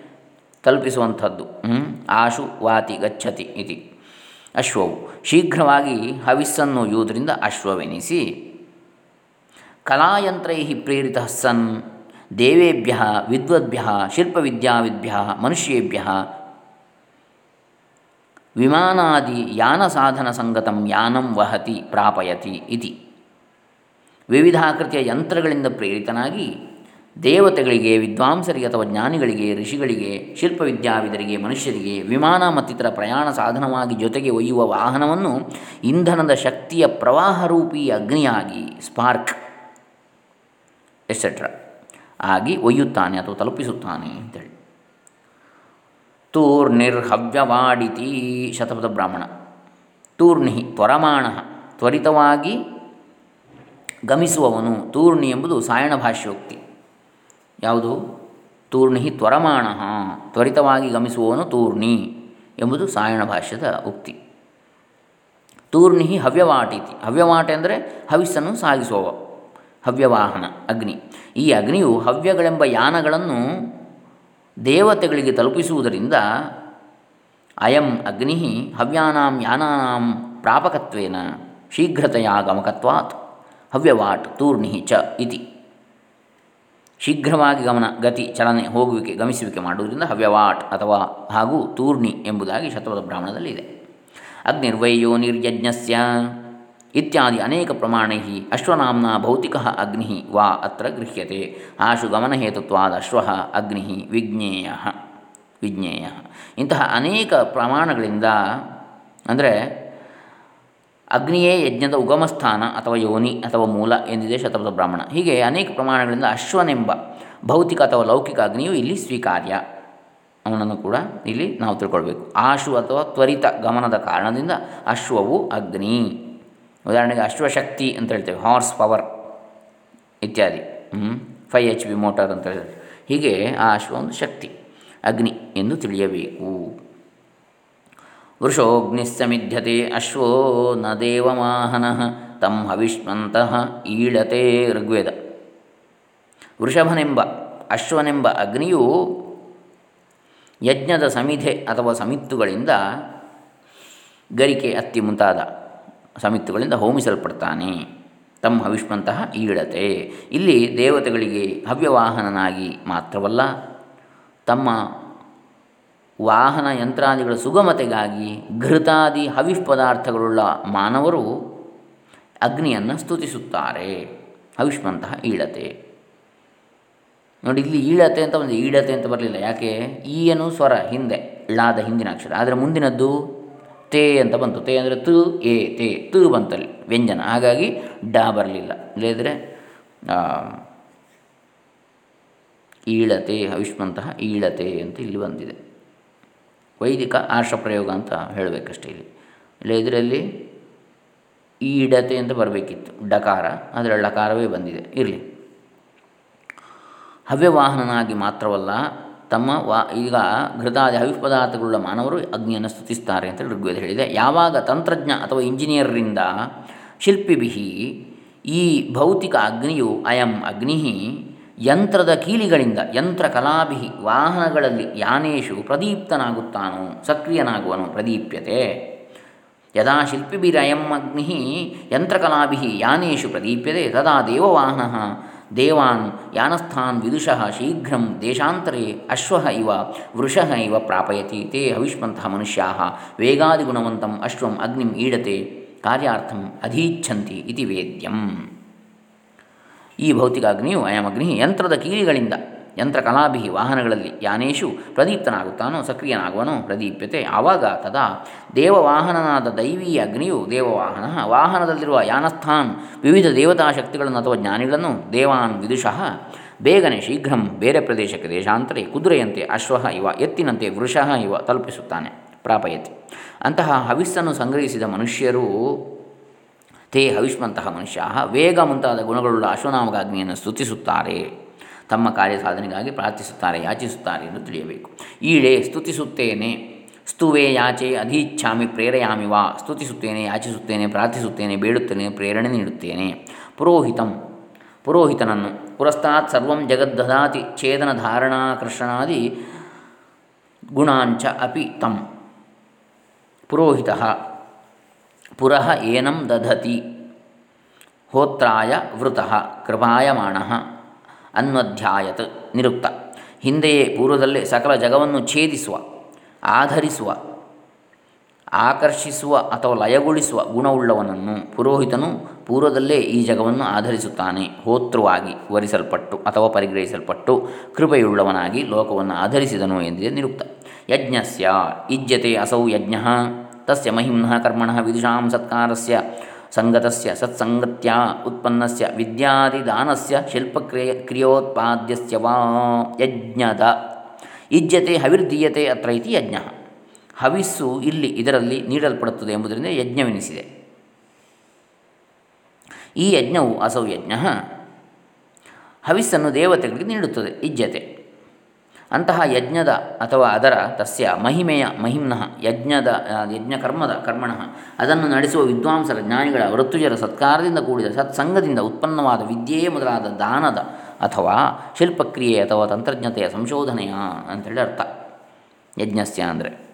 ತಲುಪಿಸುವಂಥದ್ದು ಆಶು ವಾತಿ ಗಚ್ಚತಿ ಇತಿ. ಅಶ್ವವು. ಶೀಘ್ರವಾಗಿ ಹವಿಸ್ಸನ್ನು ಒಯ್ಯುವುದರಿಂದ ಅಶ್ವವೆನಿಸಿ. ಕಲಾಯಂತ್ರೈ ಪ್ರೇರಿತ ಸನ್, ದೇವೇಭ್ಯ, ವಿದ್ವದ್ಭ್ಯ, ಶಿಲ್ಪವಿದ್ಯಾವಿದ್ಭ್ಯ, ಮನುಷ್ಯೇಭ್ಯ. ವಿಮಾನಾದಿ ಯಾನ ಸಾಧನ ಸಂಗತಂ ಯಾನಂ ವಹತಿ ಪ್ರಾಪಯತಿ ಇತಿ. ವಿವಿಧಾಕೃತಿಯ ಯಂತ್ರಗಳಿಂದ ಪ್ರೇರಿತನಾಗಿ ದೇವತೆಗಳಿಗೆ, ವಿದ್ವಾಂಸರಿಗೆ ಅಥವಾ ಜ್ಞಾನಿಗಳಿಗೆ, ಋಷಿಗಳಿಗೆ, ಶಿಲ್ಪವಿದ್ಯಾವಿದರಿಗೆ, ಮನುಷ್ಯರಿಗೆ, ವಿಮಾನ ಮತ್ತಿತರ ಪ್ರಯಾಣ ಸಾಧನವಾಗಿ ಜೊತೆಗೆ ಒಯ್ಯುವ ವಾಹನವನ್ನು ಇಂಧನದ ಶಕ್ತಿಯ ಪ್ರವಾಹರೂಪಿ ಅಗ್ನಿಯಾಗಿ, ಸ್ಪಾರ್ಕ್ ಎಕ್ಸೆಟ್ರಾ ಆಗಿ ಒಯ್ಯುತ್ತಾನೆ ಅಥವಾ ತಲುಪಿಸುತ್ತಾನೆ ಅಂತೇಳಿ. ತೂರ್ನಿರ್ಹವ್ಯವಾಡಿತಿ ಶತಪಥ ಬ್ರಾಹ್ಮಣ. ತೂರ್ಣಿ ತ್ವರಮಾಣ, ತ್ವರಿತವಾಗಿ ಗಮಿಸುವವನು ತೂರ್ಣಿ ಎಂಬುದು ಸಾಯಣ ಭಾಷ್ಯೋಕ್ತಿ ಯಾವುದು? ತೂರ್ಣಿ ತ್ವರಮಾಣ, ತ್ವರಿತವಾಗಿ ಗಮಿಸುವವನು ತೂರ್ಣಿ ಎಂಬುದು ಸಾಯಣ ಭಾಷ್ಯದ ಉಕ್ತಿ. ತೂರ್ಣಿ ಹವ್ಯವಾಟಿತಿ. ಹವ್ಯವಾಟ ಅಂದರೆ ಹವಿಸ್ಸನ್ನು ಸಾಗಿಸುವವ, ಹವ್ಯವಾಹನ, ಅಗ್ನಿ. ಈ ಅಗ್ನಿಯು ಹವ್ಯಗಳೆಂಬ ಯಾನಗಳನ್ನು ದೇವತೆಗಳಿಗೆ ತಲುಪಿಸುವುದರಿಂದ ಅಯಂ ಅಗ್ನಿ ಹವ್ಯಾನಾಂ ಯಾನಾಂ ಪ್ರಾಪಕತ್ವೇನ ಶೀಘ್ರತೆಯ ಗಮಕತ್ವಾತ್ ಹವ್ಯವಾಟ್, ತೂರ್ಣಿ ಚ ಇತಿ. ಶೀಘ್ರವಾಗಿ ಗಮನ, ಗತಿ, ಚಲನೆ, ಹೋಗುವಿಕೆ, ಗಮಿಸುವಿಕೆ ಮಾಡುವುದರಿಂದ ಹವ್ಯವಾಟ್ ಅಥವಾ ಹಾಗೂ ತೂರ್ಣಿ ಎಂಬುದಾಗಿ ಶತಪಥ ಬ್ರಾಹ್ಮಣದಲ್ಲಿ ಇದೆ. ಅಗ್ನಿರ್ವೈಯೋ ನಿರ್ಯಜ್ಞಸ್ಯ ಇತ್ಯಾದಿ ಅನೇಕ ಪ್ರಮಾಣೈ ಅಶ್ವನಾಂನ ಭೌತಿಕ ಅಗ್ನಿ ವಾ ಅತ್ರ ಗೃಹ್ಯತೆ. ಆಶು ಗಮನಹೇತುತ್ವಾದ ಅಶ್ವ ಅಗ್ನಿ ವಿಜ್ಞೇಯ ವಿಜ್ಞೇಯ. ಇಂತಹ ಅನೇಕ ಪ್ರಮಾಣಗಳಿಂದ, ಅಂದರೆ ಅಗ್ನಿಯೇ ಯಜ್ಞದ ಉಗಮಸ್ಥಾನ ಅಥವಾ ಯೋನಿ ಅಥವಾ ಮೂಲ ಎಂದಿದೆ ಶತಪಥ ಬ್ರಾಹ್ಮಣ. ಹೀಗೆ ಅನೇಕ ಪ್ರಮಾಣಗಳಿಂದ ಅಶ್ವನೆಂಬ ಭೌತಿಕ ಅಥವಾ ಲೌಕಿಕ ಅಗ್ನಿಯು ಇಲ್ಲಿ ಸ್ವೀಕಾರ್ಯ. ಅವನನ್ನು ಕೂಡ ಇಲ್ಲಿ ನಾವು ತಿಳ್ಕೊಳ್ಬೇಕು. ಆಶು ಅಥವಾ ತ್ವರಿತ ಗಮನದ ಕಾರಣದಿಂದ ಅಶ್ವವು ಅಗ್ನಿ. ಉದಾಹರಣೆಗೆ ಅಶ್ವಶಕ್ತಿ ಅಂತ ಹೇಳ್ತೇವೆ ಹಾರ್ಸ್ ಪವರ್ ಇತ್ಯಾದಿ. ಫೈ ಎಚ್ ಪಿ ಮೋಟಾರ್ ಅಂತ ಹೇಳ್ತೇವೆ. ಹೀಗೆ ಆ ಅಶ್ವ ಒಂದು ಶಕ್ತಿ, ಅಗ್ನಿ ಎಂದು ತಿಳಿಯಬೇಕು. ವೃಷೋಗ್ನಿಸ್ಸಮಿಧ್ಯತೆ ಅಶ್ವೋ ನ ದೇವಮಾಹನ ತಂ ಹವಿಷ್ಮಂತಹ ಈಳತೆ ಋಗ್ವೇದ. ವೃಷಭನೆಂಬ, ಅಶ್ವನೆಂಬ ಅಗ್ನಿಯು ಯಜ್ಞದ ಸಮಿಧೆ ಅಥವಾ ಸಮಿತ್ತುಗಳಿಂದ ಗರಿಕೆ ಅತ್ತಿ ಮುಂತಾದ ಸಮಿತ್ತುಗಳಿಂದ ಹೋಮಿಸಲ್ಪಡ್ತಾನೆ. ತಮ್ಮ ಹವಿಷ್ಮಂತಹ ಈಳತೆ ಇಲ್ಲಿ ದೇವತೆಗಳಿಗೆ ಹವ್ಯವಾಹನನಾಗಿ ಮಾತ್ರವಲ್ಲ, ತಮ್ಮ ವಾಹನ ಯಂತ್ರಾದಿಗಳ ಸುಗಮತೆಗಾಗಿ ಘೃತಾದಿ ಹವಿಷ್ ಪದಾರ್ಥಗಳುಳ್ಳ ಮಾನವರು ಅಗ್ನಿಯನ್ನು ಸ್ತುತಿಸುತ್ತಾರೆ. ಹವಿಷ್ಮಂತಹ ಈಳತೆ ನೋಡಿ, ಇಲ್ಲಿ ಈಳತೆ ಅಂತ ಒಂದು ಈಳತೆ ಅಂತ ಬರಲಿಲ್ಲ. ಯಾಕೆ? ಈ ಏನು ಸ್ವರ ಹಿಂದೆ, ಳಾದ ಹಿಂದಿನ ಅಕ್ಷರ. ಆದರೆ ಮುಂದಿನದ್ದು ತೇ ಅಂತ ಬಂತು. ತೇ ಅಂದರೆ ತು, ಎ, ತೇ, ತು ಬಂತಲ್ಲಿ. ವ್ಯಂಜನ. ಹಾಗಾಗಿ ಡಾ ಬರಲಿಲ್ಲ. ಇಲ್ಲದ್ರೆ ಈಳತೆ ಹವಿಷ್ಮಂತಹ ಈಳತೆ ಅಂತ ಇಲ್ಲಿ ಬಂದಿದೆ. ವೈದಿಕ ಆಶ್ರ ಪ್ರಯೋಗ ಅಂತ ಹೇಳಬೇಕಷ್ಟೇ ಇಲ್ಲಿ. ಇಲ್ಲ, ಇದರಲ್ಲಿ ಈಡತೆ ಅಂತ ಬರಬೇಕಿತ್ತು, ಡಕಾರ. ಆದರೆ ಡಕಾರವೇ ಬಂದಿದೆ. ಇರಲಿ. ಹವ್ಯವಾಹನನಾಗಿ ಮಾತ್ರವಲ್ಲ, ತಮ್ಮ ವಾ, ಈಗ ಘೃತಾದಿ ಹವಿ ಪದಾರ್ಥಗಳುಳ್ಳ ಮಾನವರು ಅಗ್ನಿಯನ್ನು ಸ್ತುತಿಸ್ತಾರೆ ಅಂತ ಋಗ್ವೇದ ಹೇಳಿದೆ. ಯಾವಾಗ ತಂತ್ರಜ್ಞ ಅಥವಾ ಇಂಜಿನಿಯರ್ರಿಂದ ಶಿಲ್ಪಿಭಿ ಈ ಭೌತಿಕ ಅಗ್ನಿಯು ಅಯಂ ಅಗ್ನಿ ಯಂತ್ರದ ಕೀಲಿಗಳಿಂದ ಯಂತ್ರ ಕಲಾಭಿ ವಾಹನಗಳಲ್ಲಿ ಯಾನೇಶು ಪ್ರದೀಪ್ತನಾಗುತ್ತಾನೋ, ಸಕ್ರಿಯನಾಗುವನು ಪ್ರದೀಪ್ಯತೆ. ಯದಾ ಶಿಲ್ಪಿಭಿರಯಂ ಅಗ್ನಿ ಯಂತ್ರಕಲಾಭಿ ಯಾನೇಶು ಪ್ರದೀಪ್ಯತೆ, ತದಾ ದೇವವಾಹನ ದೇವಾನ್ ಯಾನಸ್ಥಾನ್ ವಿದುಷಃ ಶೀಘ್ರಂ ದೇಶಾಂತರೇ ಅಶ್ವ ಇವ ವೃಷಃ ಇವ ಪ್ರಾಪಯತಿ. ತೇ ಹವಿಷ್ಮಂತಹ ಮನುಷ್ಯಾ ವೇಗಾದಿಗುಣವಂತಂ ಅಶ್ವಂ ಅಗ್ನಿಂ ಈಡತೆ. ಕಾರ್ಯಾರ್ಥಂ ಅಧೀಚ್ಛಂತಿ ಇತಿ ವೇದ್ಯಂ. ಈ ಭೌತಿಕ ಅಗ್ನಿಯು ಅಯಂ ಅಗ್ನಿ ಯಂತ್ರದ ಕೀಲಿಗಳಿಂದ ಯಂತ್ರಕಲಾಭಿ ವಾಹನಗಳಲ್ಲಿ ಯಾನೇಶು ಪ್ರದೀಪ್ತನಾಗುತ್ತಾನೋ ಸಕ್ರಿಯನಾಗುವನೋ ಪ್ರದೀಪ್ಯತೆ ಆವಾಗ ತದಾ ದೇವವಾಹನನಾದ ದೈವೀ ಅಗ್ನಿಯು ದೇವವಾಹನ ವಾಹನದಲ್ಲಿರುವ ಯಾನಸ್ಥಾನ್ ವಿವಿಧ ದೇವತಾ ಶಕ್ತಿಗಳನ್ನು ಅಥವಾ ಜ್ಞಾನಿಗಳನ್ನು ದೇವಾನ್ ವಿದುಷಃ ಬೇಗನೆ ಶೀಘ್ರಂ ಬೇರೆ ಪ್ರದೇಶಕ್ಕೆ ದೇಶಾಂತರೆ ಕುದುರೆಯಂತೆ ಅಶ್ವಃ ಇವ ಎತ್ತಿನಂತೆ ವೃಷಃ ಇವ ತಲುಪಿಸುತ್ತಾನೆ. ಪ್ರಾಪಯತಿ. ಅಂತಹ ಹವಿಸ್ಸನ್ನು ಸಂಗ್ರಹಿಸಿದ ಮನುಷ್ಯರು ತೇ ಹವಿಷ್ಮಂತಹ ಮನುಷ್ಯ ವೇಗ ಮುಂತಾದ ಗುಣಗಳುಳ್ಳ ಅಶ್ವನಾಮಕ ಅಗ್ನಿಯನ್ನು ಸ್ತುತಿಸುತ್ತಾರೆ. ತಮ್ಮ ಕಾರ್ಯ ಸಾಧನೆಗಾಗಿ ಪ್ರಾರ್ಥಿಸುತ್ತಾರೆ, ಯಾಚಿಸುತ್ತಾರೆ ಎಂದು ತಿಳಿಯಬೇಕು. ಈಳೆ ಸ್ತುತಿಸುತ್ತೇನೆ. ಸ್ತುವೆ ಯಾಚೆ ಅಧೀಚ್ಛಾಮಿ ಪ್ರೇರೆಯಾಮಿ ವಾ. ಸ್ತುತಿಸುತ್ತೇನೆ, ಯಾಚಿಸುತ್ತೇನೆ, ಪ್ರಾರ್ಥಿಸುತ್ತೇನೆ ಬೇಡುತ್ತೇನೆ ಪ್ರೇರಣೆ ನೀಡುತ್ತೇನೆ. ಪುರೋಹಿತಂ, ಪುರೋಹಿತನನ್ನು ಪುರಸ್ತಾತ್ ಸರ್ವಂ ಜಗದ್ದದಾತಿ ಛೇದನ ಧಾರಣಾಕರ್ಷಣಾದಿ ಗುಣಾಂಚ ಅಪಿ ತಂ. ಪುರೋಹಿತ ಪುರಃ ಏನಂ ದಧತಿ. ಹೋತ್ರಾಯ ವೃತಃ ಕೃಪಾಯಮಾಣ ಅನ್ವಧ್ಯಾಯತ್ ನಿರುಕ್ತ. ಹಿಂದೆಯೇ ಪೂರ್ವದಲ್ಲೇ ಸಕಲ ಜಗವನ್ನು ಛೇದಿಸುವ, ಆಧರಿಸುವ, ಆಕರ್ಷಿಸುವ ಅಥವಾ ಲಯಗೊಳಿಸುವ ಗುಣವುಳ್ಳವನನ್ನು ಪುರೋಹಿತನು ಪೂರ್ವದಲ್ಲೇ ಈ ಜಗವನ್ನು ಆಧರಿಸುತ್ತಾನೆ. ಹೋತೃವಾಗಿ ವರಿಸಲ್ಪಟ್ಟು ಅಥವಾ ಪರಿಗ್ರಹಿಸಲ್ಪಟ್ಟು ಕೃಪೆಯುಳ್ಳವನಾಗಿ ಲೋಕವನ್ನು ಆಧರಿಸಿದನು ಎಂದಿದೆ ನಿರುಕ್ತ. ಯಜ್ಞಸ್ಯ ಇಜ್ಜತೆ ಅಸೌ ಯಜ್ಞ. ತಸ್ಯ ಮಹಿಮ್ನಃ ಕರ್ಮಣಃ ವಿದುಷಾಂ ಸತ್ಕಾರಸ್ಯ ಸಂಗತಸ್ಯ ಸತ್ಸಂಗತ್ಯ ಉತ್ಪನ್ನಸ್ಯ ವಿದ್ಯಾದಿದಾನಸ್ಯ ಶಿಲ್ಪಕ್ರಿಯ ಕ್ರಿಯೋತ್ಪಾದ್ಯಸ್ಯ ವಾ ಯಜ್ಞದ ಇಜ್ಯತೆ ಹವಿರ್ದೀಯತೆ ಅತ್ರ ಇತಿ ಯಜ್ಞ ಹವಿಸ್ಸು ಇಲ್ಲಿ ಇದರಲ್ಲಿ ನೀಡಲ್ಪಡುತ್ತದೆ ಎಂಬುದರಿಂದ ಯಜ್ಞವೆನಿಸಿದೆ. ಈ ಯಜ್ಞವು ಅಸೌ ಯಜ್ಞ ಹವಿಸ್ಸನ್ನು ದೇವತೆಗಳಿಗೆ ನೀಡುತ್ತದೆ ಇಜ್ಜತೆ ಅಂತಹ ಯಜ್ಞದ ಅಥವಾ ಅದರ ತಸ್ಯ ಮಹಿಮೆಯ ಮಹಿಮ್ನಃ, ಯಜ್ಞದ ಯಜ್ಞಕರ್ಮದ ಕರ್ಮಣಃ, ಅದನ್ನು ನಡೆಸುವ ವಿದ್ವಾಂಸರ ಜ್ಞಾನಿಗಳ ವೃತ್ತುಜರ ಸತ್ಕಾರದಿಂದ ಕೂಡಿದ ಸತ್ಸಂಗದಿಂದ ಉತ್ಪನ್ನವಾದ ವಿದ್ಯೆಯೇ ಮೊದಲಾದ ದಾನದ ಅಥವಾ ಶಿಲ್ಪಕ್ರಿಯೆ ಅಥವಾ ತಂತ್ರಜ್ಞತೆಯ ಸಂಶೋಧನೆಯ ಅಂತೇಳಿ ಅರ್ಥ. ಯಜ್ಞಸ್ಯ ಅಂದರೆ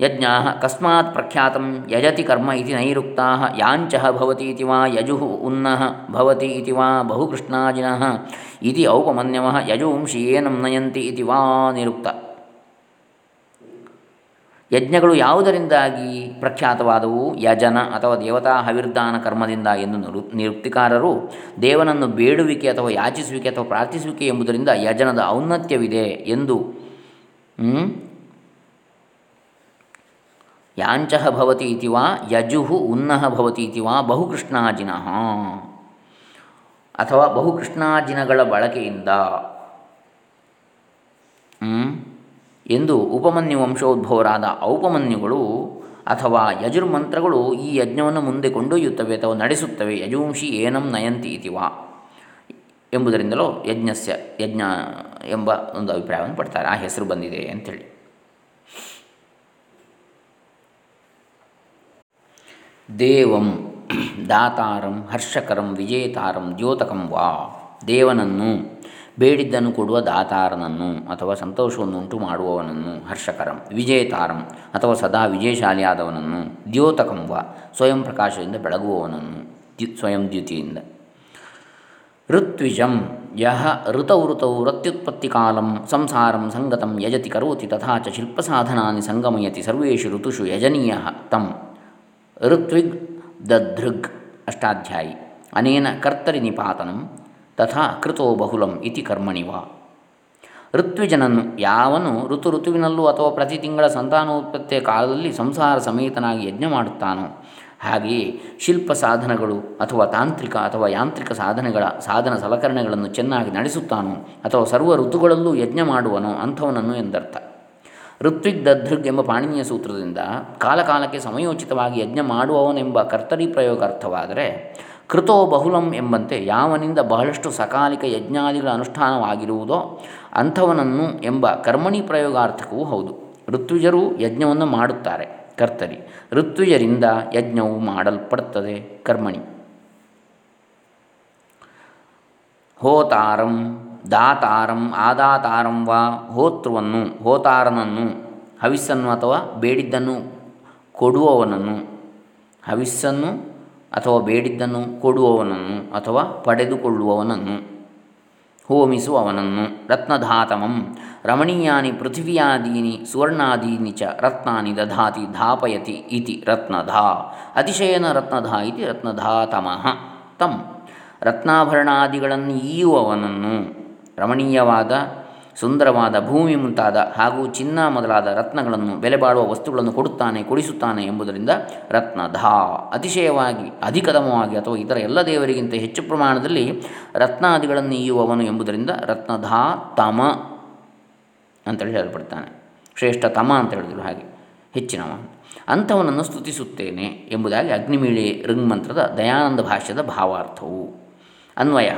ಯಜ್ಞ ಕಸ್ಮಾತ್ ಪ್ರಖ್ಯಾತ ಯಜತಿ ಕರ್ಮ ಇತಿ ನೈರುಕ್ತಾ ಯಾಂಚ ಭವತಿ ಇತಿ ವಾ ಯಜು ಉನ್ನಃ ಭವತಿ ಇತಿ ವಾ ಬಹುಕೃಷ್ಣಾಜಿನಃ ಇತಿ ಔಪಮನ್ಯವ ಯಜುಂಶಿ ಏನಂ ನಯಂತಿ ಇತಿ ವಾ ನಿರುಕ್ತ ಯಜ್ಞಗಳು ಯಾವುದರಿಂದಾಗಿ ಪ್ರಖ್ಯಾತವಾದವು? ಯಜನ ಅಥವಾ ದೇವತಾ ಹವಿರ್ದಾನ ಕರ್ಮದಿಂದ ಎಂದು ನಿರು, ನಿರುಕ್ತಿಕಾರರು ದೇವನನ್ನು ಬೇಡುವಿಕೆ ಅಥವಾ ಯಾಚಿಸುವಿಕೆ ಅಥವಾ ಪ್ರಾರ್ಥಿಸುವಿಕೆ ಎಂಬುದರಿಂದ ಯಜನದ ಔನ್ನತ್ಯವಿದೆ ಎಂದು ಯಾಂಚಃ ಭವತಿ ಇತಿ ವಾ, ಯಜುಃ ಉನ್ನಃ ಭವತಿ ಇತಿ ವಾ ಬಹುಕೃಷ್ಣಾಜಿನ ಅಥವಾ ಬಹುಕೃಷ್ಣಾಜಿನಗಳ ಬಳಕೆಯಿಂದ ಎಂದು ಉಪಮನ್ಯು ವಂಶೋದ್ಭವರಾದ ಔಪಮನ್ಯುಗಳು ಅಥವಾ ಯಜುರ್ಮಂತ್ರಗಳು ಈ ಯಜ್ಞವನ್ನು ಮುಂದೆ ಕೊಂಡೊಯ್ಯುತ್ತವೆ ಅಥವಾ ನಡೆಸುತ್ತವೆ, ಯಜುವಂಶಿ ಏನಂ ನಯಂತಿ ಇತಿವಾ ಎಂಬುದರಿಂದಲೋ ಯಜ್ಞಸ್ಯ, ಯಜ್ಞ ಎಂಬ ಒಂದು ಅಭಿಪ್ರಾಯವನ್ನು ಪಡ್ತಾರೆ. ಆ ಹೆಸರು ಬಂದಿದೆ ಅಂಥೇಳಿ ದೇವಂ ದಾತಾರಂ ಹರ್ಷಕರಂ ವಿಜೇತಾರಂ ದ್ಯೋತಕಂ ವಾ. ದೇವನನ್ನು ಬೇಡಿದ್ದನ್ನು ಕೊಡುವ ದಾತಾರನನ್ನು ಅಥವಾ ಸಂತೋಷವನ್ನು ಉಂಟು ಮಾಡುವವನನ್ನು ಹರ್ಷಕರಂ, ವಿಜೇತಾರಂ ಅಥವಾ ಸದಾ ವಿಜಯಶಾಲಿಯಾದವನನ್ನು ದ್ಯೋತಕಂ ವಾ. ಸ್ವಯಂ ಪ್ರಕಾಶದಿಂದ ಬೆಳಗುವವನನ್ನು ಸ್ವಯಂ ದ್ಯುತಿಯಿಂದ. ಋತ್ವಿಜಂ ಯಹ ಋತೌ ಋತೌ ಕಾಲಂ ಸಂಸಾರಂ ಸಂಗತಂ ಯಜತಿ ಕರೋತಿ ತಥಾ ಚ ಶಿಲ್ಪಸಾಧನಾನಿ ಸಂಗಮಯತಿ ಸರ್ವೇಷು ಋತುಷು ಯಜನೀಯ ತಂ. ಋತ್ವಿಗ್ ದಧೃಗ್ ಅಷ್ಟಾಧ್ಯಾಯಿ. ಅನೇನ ಕರ್ತರಿ ನಿಪಾತನಂ ತಥಾ ಕೃತೋ ಬಹುಲಂ ಇತಿ ಕರ್ಮಣಿವ. ಯಾವನು ಋತು ಋತುವಿನಲ್ಲೂ ಅಥವಾ ಪ್ರತಿ ತಿಂಗಳ ಸಂತಾನೋತ್ಪತ್ತಿಯ ಕಾಲದಲ್ಲಿ ಸಂಸಾರ ಸಮೇತನಾಗಿ ಯಜ್ಞ ಮಾಡುತ್ತಾನೋ, ಹಾಗೆಯೇ ಶಿಲ್ಪ ಸಾಧನಗಳು ಅಥವಾ ತಾಂತ್ರಿಕ ಅಥವಾ ಯಾಂತ್ರಿಕ ಸಾಧನೆಗಳ ಸಾಧನ ಸಲಕರಣೆಗಳನ್ನು ಚೆನ್ನಾಗಿ ನಡೆಸುತ್ತಾನೋ ಅಥವಾ ಸರ್ವ ಋತುಗಳಲ್ಲೂ ಯಜ್ಞ ಮಾಡುವನೋ ಅಂಥವನನ್ನು ಎಂದರ್ಥ. ಋತ್ವಿಕ್ ದಧೃಗ್ ಎಂಬ ಪಾಣಿನಿಯ ಸೂತ್ರದಿಂದ ಕಾಲಕಾಲಕ್ಕೆ ಸಮಯೋಚಿತವಾಗಿ ಯಜ್ಞ ಮಾಡುವವನೆಂಬ ಕರ್ತರಿ ಪ್ರಯೋಗ ಅರ್ಥವಾದರೆ ಕೃತೋ ಬಹುಲಂ ಎಂಬಂತೆ ಯಾವನಿಂದ ಬಹಳಷ್ಟು ಸಕಾಲಿಕ ಯಜ್ಞಾದಿಗಳ ಅನುಷ್ಠಾನವಾಗಿರುವುದೋ ಅಂಥವನನ್ನು ಎಂಬ ಕರ್ಮಣಿ ಪ್ರಯೋಗಾರ್ಥಕವೂ ಹೌದು. ಋತ್ವಿಜರು ಯಜ್ಞವನ್ನು ಮಾಡುತ್ತಾರೆ ಕರ್ತರಿ. ಋತ್ವಿಜರಿಂದ ಯಜ್ಞವು ಮಾಡಲ್ಪಡುತ್ತದೆ ಕರ್ಮಣಿ. ಹೋತಾರಂ ದಾತಾರಂ, ಆದಾತಾರಂ ವಾ ಹೋತೃವನ್ನು, ಹೋತಾರನನ್ನು, ಹವಿಸ್ಸನ್ನು ಅಥವಾ ಬೇಡಿದ್ದನ್ನು ಕೊಡುವವನನ್ನು, ಹವಿಸ್ಸನ್ನು ಅಥವಾ ಬೇಡಿದ್ದನ್ನು ಕೊಡುವವನನ್ನು ಅಥವಾ ಪಡೆದುಕೊಳ್ಳುವವನನ್ನು, ಹೋಮಿಸುವವನನ್ನು, ರತ್ನಧಾತಮಂ, ರಮಣೀಯಾನಿ ಪೃಥಿವಿಯಾದೀನಿ, ಸುವರ್ಣಾದೀನಿ ಚ ರತ್ನಾನಿ ದಧಾತಿ ಧಾಪಯತಿ ಇತಿ ರತ್ನಧಾ, ಅತಿಶಯನ ರತ್ನಧಾ ಇತಿ ರತ್ನಧಾತಮಃ ತಂ, ರತ್ನಾಭರಣಾದಿಗಳನ್ನು ಈಯುವವನನ್ನು ರಮಣೀಯವಾದ, ಸುಂದರವಾದ ಭೂಮಿ ಮುಂತಾದ ಹಾಗೂ ಚಿನ್ನ ಮೊದಲಾದ ರತ್ನಗಳನ್ನು ಬೆಲೆ ಬಾಳುವ ವಸ್ತುಗಳನ್ನು ಕೊಡುತ್ತಾನೆ, ಕೊಡಿಸುತ್ತಾನೆ ಎಂಬುದರಿಂದ ರತ್ನಧಾ ಅತಿಶಯವಾಗಿ ಅಧಿಕತಮವಾಗಿ ಅಥವಾ ಇತರ ಎಲ್ಲ ದೇವರಿಗಿಂತ ಹೆಚ್ಚು ಪ್ರಮಾಣದಲ್ಲಿ ರತ್ನಾದಿಗಳನ್ನು ಈಯುವವನು ಎಂಬುದರಿಂದ ರತ್ನಧಾ ತಮ ಅಂತೇಳಿ ಹೇಳಲ್ಪಡ್ತಾನೆ. ಶ್ರೇಷ್ಠ ತಮ ಅಂತ ಹೇಳಿದ್ರು ಹಾಗೆ, ಹೆಚ್ಚಿನವ. ಅಂಥವನನ್ನು ಸ್ತುತಿಸುತ್ತೇನೆ ಎಂಬುದಾಗಿ ಅಗ್ನಿಮೀಳೆ ಋಂಗ್ಮಂತ್ರದ ದಯಾನಂದ ಭಾಷ್ಯದ ಭಾವಾರ್ಥವು. ಅನ್ವಯ.